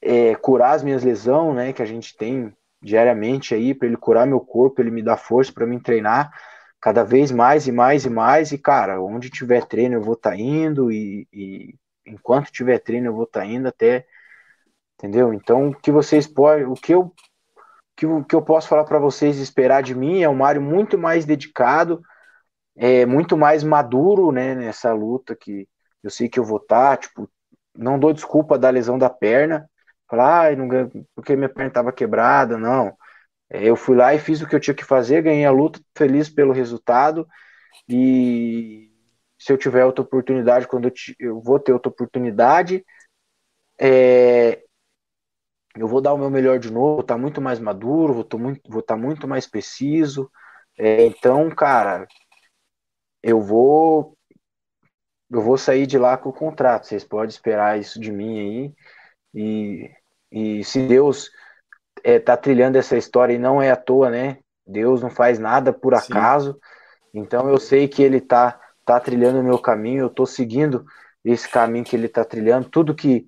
é, curar as minhas lesões, né? Que a gente tem diariamente aí para ele curar meu corpo, ele me dá força para me treinar cada vez mais e mais e mais e cara, onde tiver treino eu vou estar tá indo e, e, enquanto tiver treino eu vou estar tá indo até entendeu? Então, o que vocês podem, o que eu que, o que eu posso falar para vocês esperar de mim é um Mário muito mais dedicado, é muito mais maduro, né, nessa luta que eu sei que eu vou estar, tá, tipo, não dou desculpa da lesão da perna, falar, ah, não porque minha perna estava quebrada, não. É, eu fui lá e fiz o que eu tinha que fazer, ganhei a luta, feliz pelo resultado. E se eu tiver outra oportunidade, quando eu, eu vou ter outra oportunidade, é, eu vou dar o meu melhor de novo, vou tá muito mais maduro, vou estar muito, vou tá muito mais preciso. É, então, cara, eu vou eu vou sair de lá com o contrato. Vocês podem esperar isso de mim aí. E e se Deus está é, tá trilhando essa história e não é à toa, né? Deus não faz nada por acaso. Sim. Então eu sei que Ele está tá trilhando o meu caminho, eu estou seguindo esse caminho que Ele está trilhando. Tudo que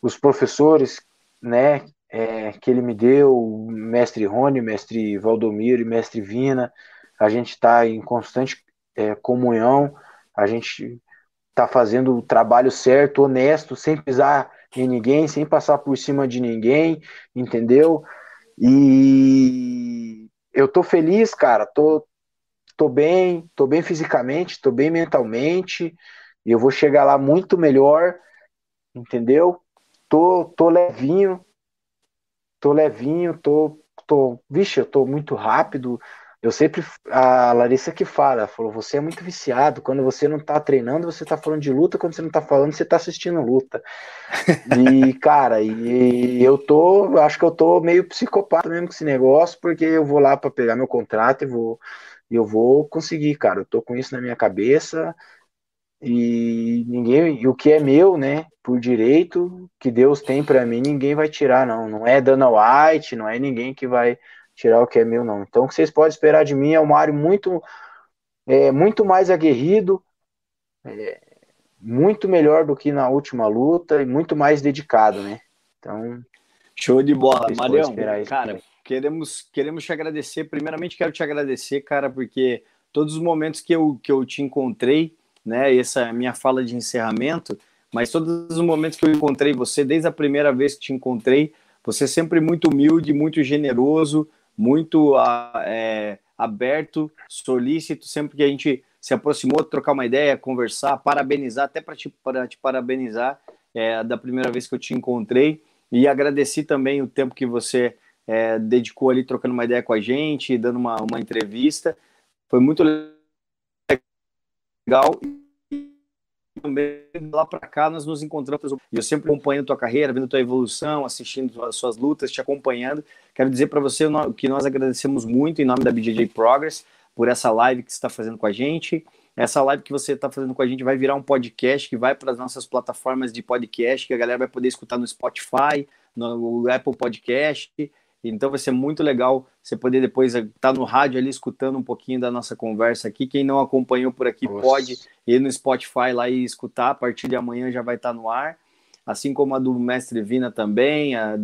os professores, né, é, que Ele me deu, mestre Rony, mestre Valdomiro e mestre Vina, a gente está em constante é, comunhão, a gente está fazendo o trabalho certo, honesto, sem pisar em ninguém, sem passar por cima de ninguém, entendeu? E eu tô feliz, cara, tô, tô bem, tô bem fisicamente, tô bem mentalmente, e eu vou chegar lá muito melhor, entendeu? Tô, tô levinho, tô levinho, tô, tô, vixe, eu tô muito rápido, eu sempre, a Larissa que fala, falou, você é muito viciado, quando você não tá treinando, você tá falando de luta, quando você não tá falando, você tá assistindo luta. E, cara, e eu tô, acho que eu tô meio psicopata mesmo com esse negócio, porque eu vou lá para pegar meu contrato e vou, eu vou conseguir, cara, eu tô com isso na minha cabeça, e ninguém, e o que é meu, né, por direito, que Deus tem para mim, ninguém vai tirar, não, não é Dana White, não é ninguém que vai tirar o que é meu, não. Então, o que vocês podem esperar de mim é um Mário muito, é, muito mais aguerrido, é, muito melhor do que na última luta e muito mais dedicado, né? Então. Show de bola, Marião. Cara, queremos, queremos te agradecer. Primeiramente, quero te agradecer, cara, porque todos os momentos que eu, que eu te encontrei, né? Essa é a minha fala de encerramento, mas todos os momentos que eu encontrei você, desde a primeira vez que te encontrei, você é sempre muito humilde, muito generoso, muito é, aberto, solícito, sempre que a gente se aproximou, trocar uma ideia, conversar, parabenizar, até para te, te parabenizar é, da primeira vez que eu te encontrei e agradeci também o tempo que você é, dedicou ali trocando uma ideia com a gente, dando uma, uma entrevista. Foi muito legal também lá para cá nós nos encontramos e eu sempre acompanhando tua carreira, vendo tua evolução, assistindo as suas lutas, te acompanhando. Quero dizer para você que nós agradecemos muito em nome da BJJ Progress por essa live que você está fazendo com a gente. Essa live que você está fazendo com a gente vai virar um podcast que vai para as nossas plataformas de podcast, que a galera vai poder escutar no Spotify, no Apple Podcast então vai ser muito legal você poder depois estar tá no rádio ali escutando um pouquinho da nossa conversa aqui. Quem não acompanhou por aqui Nossa. pode ir no Spotify lá e escutar. A partir de amanhã já vai estar tá no ar. Assim como a do Mestre Vina também, a,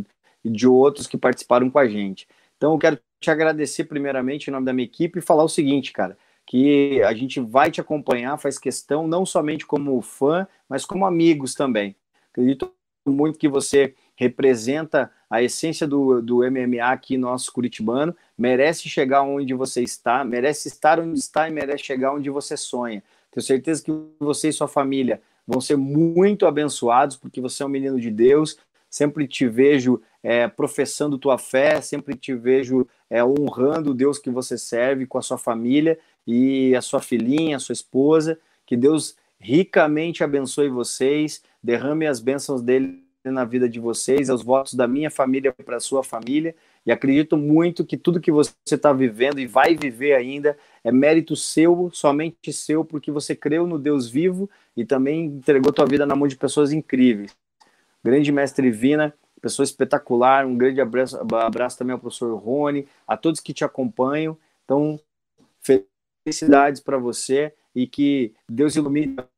e de outros que participaram com a gente. Então eu quero te agradecer primeiramente em nome da minha equipe e falar o seguinte, cara, que a gente vai te acompanhar, faz questão, não somente como fã, mas como amigos também. Acredito muito que você representa a essência do, do MMA aqui nosso curitibano, merece chegar onde você está, merece estar onde está e merece chegar onde você sonha. Tenho certeza que você e sua família vão ser muito abençoados, porque você é um menino de Deus, sempre te vejo é, professando tua fé, sempre te vejo é, honrando o Deus que você serve com a sua família e a sua filhinha, a sua esposa. Que Deus ricamente abençoe vocês, derrame as bênçãos dele na vida de vocês, os votos da minha família para a sua família. E acredito muito que tudo que você está vivendo e vai viver ainda é mérito seu, somente seu, porque você creu no Deus vivo e também entregou tua vida na mão de pessoas incríveis. Grande mestre Vina, pessoa espetacular. Um grande abraço, abraço também ao professor Rony, a todos que te acompanham. Então, felicidades para você e que Deus ilumine caminho,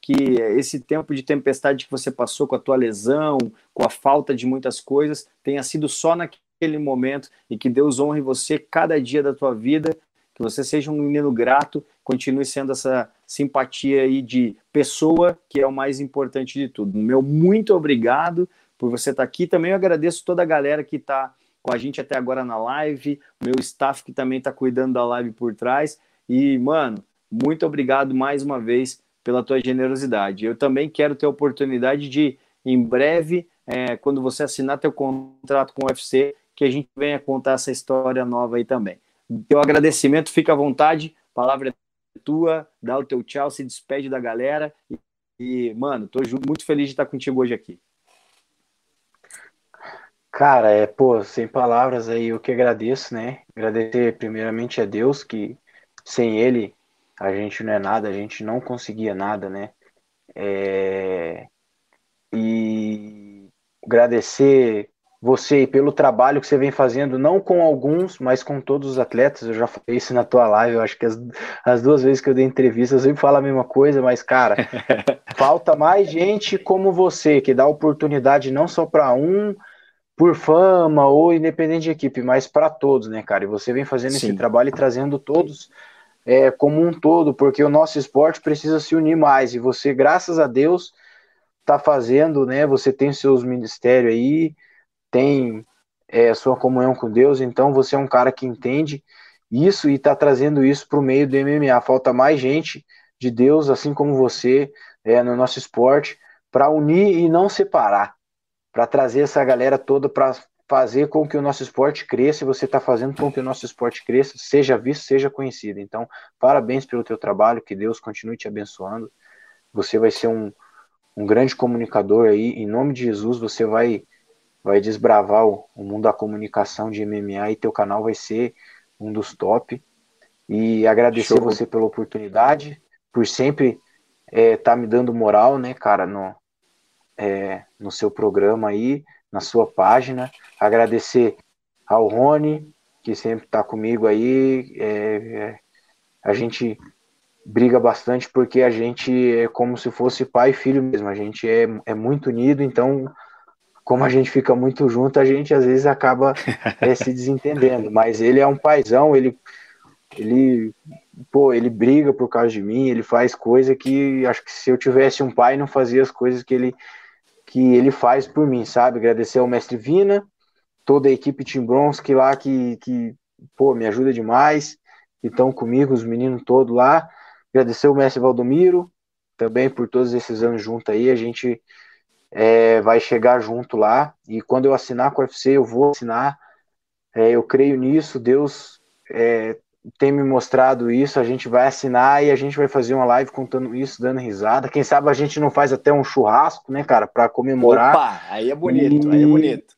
que esse tempo de tempestade que você passou com a tua lesão, com a falta de muitas coisas, tenha sido só naquele momento e que Deus honre você cada dia da tua vida, que você seja um menino grato, continue sendo essa simpatia aí de pessoa, que é o mais importante de tudo. Meu muito obrigado por você estar aqui. Também eu agradeço toda a galera que está com a gente até agora na live, meu staff que também está cuidando da live por trás. E, mano, muito obrigado mais uma vez pela tua generosidade. Eu também quero ter a oportunidade de, em breve, é, quando você assinar teu contrato com o UFC, que a gente venha contar essa história nova aí também. Teu agradecimento, fica à vontade, palavra é tua, dá o teu tchau, se despede da galera. E, e mano, tô muito feliz de estar contigo hoje aqui. Cara, é, pô, sem palavras aí, eu que agradeço, né? Agradecer primeiramente a Deus, que sem Ele a gente não é nada, a gente não conseguia nada, né? É... E agradecer você pelo trabalho que você vem fazendo, não com alguns, mas com todos os atletas. Eu já falei isso na tua live, eu acho que as, as duas vezes que eu dei entrevista, eu sempre falo a mesma coisa, mas, cara, falta mais gente como você, que dá oportunidade não só para um por fama ou independente de equipe, mas para todos, né, cara? E você vem fazendo Sim. esse trabalho e trazendo todos é, como um todo, porque o nosso esporte precisa se unir mais. E você, graças a Deus, está fazendo, né? Você tem seus ministérios aí, tem é, sua comunhão com Deus, então você é um cara que entende isso e está trazendo isso para o meio do MMA. Falta mais gente de Deus, assim como você, é, no nosso esporte, para unir e não separar para trazer essa galera toda para fazer com que o nosso esporte cresça e você está fazendo com que o nosso esporte cresça, seja visto, seja conhecido. Então, parabéns pelo teu trabalho, que Deus continue te abençoando. Você vai ser um, um grande comunicador aí, em nome de Jesus, você vai vai desbravar o, o mundo da comunicação de MMA e teu canal vai ser um dos top. E agradecer Show. você pela oportunidade, por sempre estar é, tá me dando moral, né, cara, no, é, no seu programa aí, na sua página. Agradecer ao Rony, que sempre está comigo aí. É, é, a gente briga bastante porque a gente é como se fosse pai e filho mesmo. A gente é, é muito unido, então, como a gente fica muito junto, a gente às vezes acaba é, se desentendendo. Mas ele é um paizão, ele, ele, pô, ele briga por causa de mim, ele faz coisa que acho que se eu tivesse um pai, não fazia as coisas que ele que ele faz por mim, sabe? Agradecer ao mestre Vina, toda a equipe Tim Bronski lá que, que pô, me ajuda demais, que estão comigo, os meninos todos lá. Agradecer o mestre Valdomiro, também por todos esses anos junto aí. A gente é, vai chegar junto lá. E quando eu assinar com o UFC, eu vou assinar. É, eu creio nisso. Deus é, tem me mostrado isso, a gente vai assinar e a gente vai fazer uma live contando isso, dando risada. Quem sabe a gente não faz até um churrasco, né, cara, para comemorar. Opa, aí é bonito, e... aí é bonito.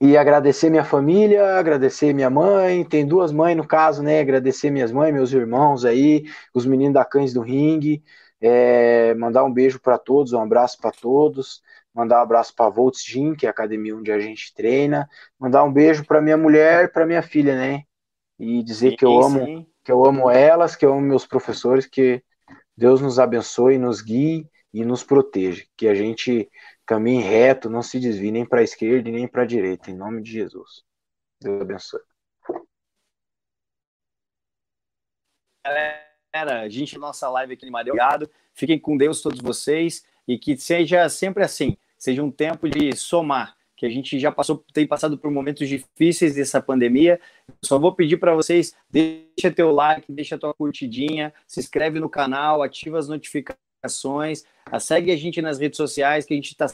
E agradecer minha família, agradecer minha mãe, tem duas mães no caso, né? Agradecer minhas mães, meus irmãos aí, os meninos da Cães do Ringue. É, mandar um beijo para todos, um abraço para todos. Mandar um abraço para Volts Gym, que é a academia onde a gente treina. Mandar um beijo para minha mulher, para minha filha, né? E dizer sim, que eu amo sim. que eu amo elas, que eu amo meus professores, que Deus nos abençoe, nos guie e nos proteja, que a gente caminhe reto, não se desvie nem para a esquerda nem para a direita, em nome de Jesus. Deus abençoe. Galera, a gente nossa live aqui em Maria, obrigado. Fiquem com Deus todos vocês e que seja sempre assim, seja um tempo de somar, que a gente já passou, tem passado por momentos difíceis dessa pandemia. Só vou pedir para vocês, deixa teu like, deixa tua curtidinha, se inscreve no canal, ativa as notificações, segue a gente nas redes sociais, que a gente está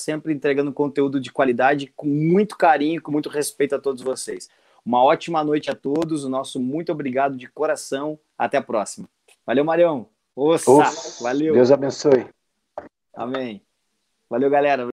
sempre entregando conteúdo de qualidade com muito carinho, com muito respeito a todos vocês. Uma ótima noite a todos, o nosso muito obrigado de coração. Até a próxima. Valeu, Marião. Ossa, valeu. Deus abençoe. Amém. Valeu, galera.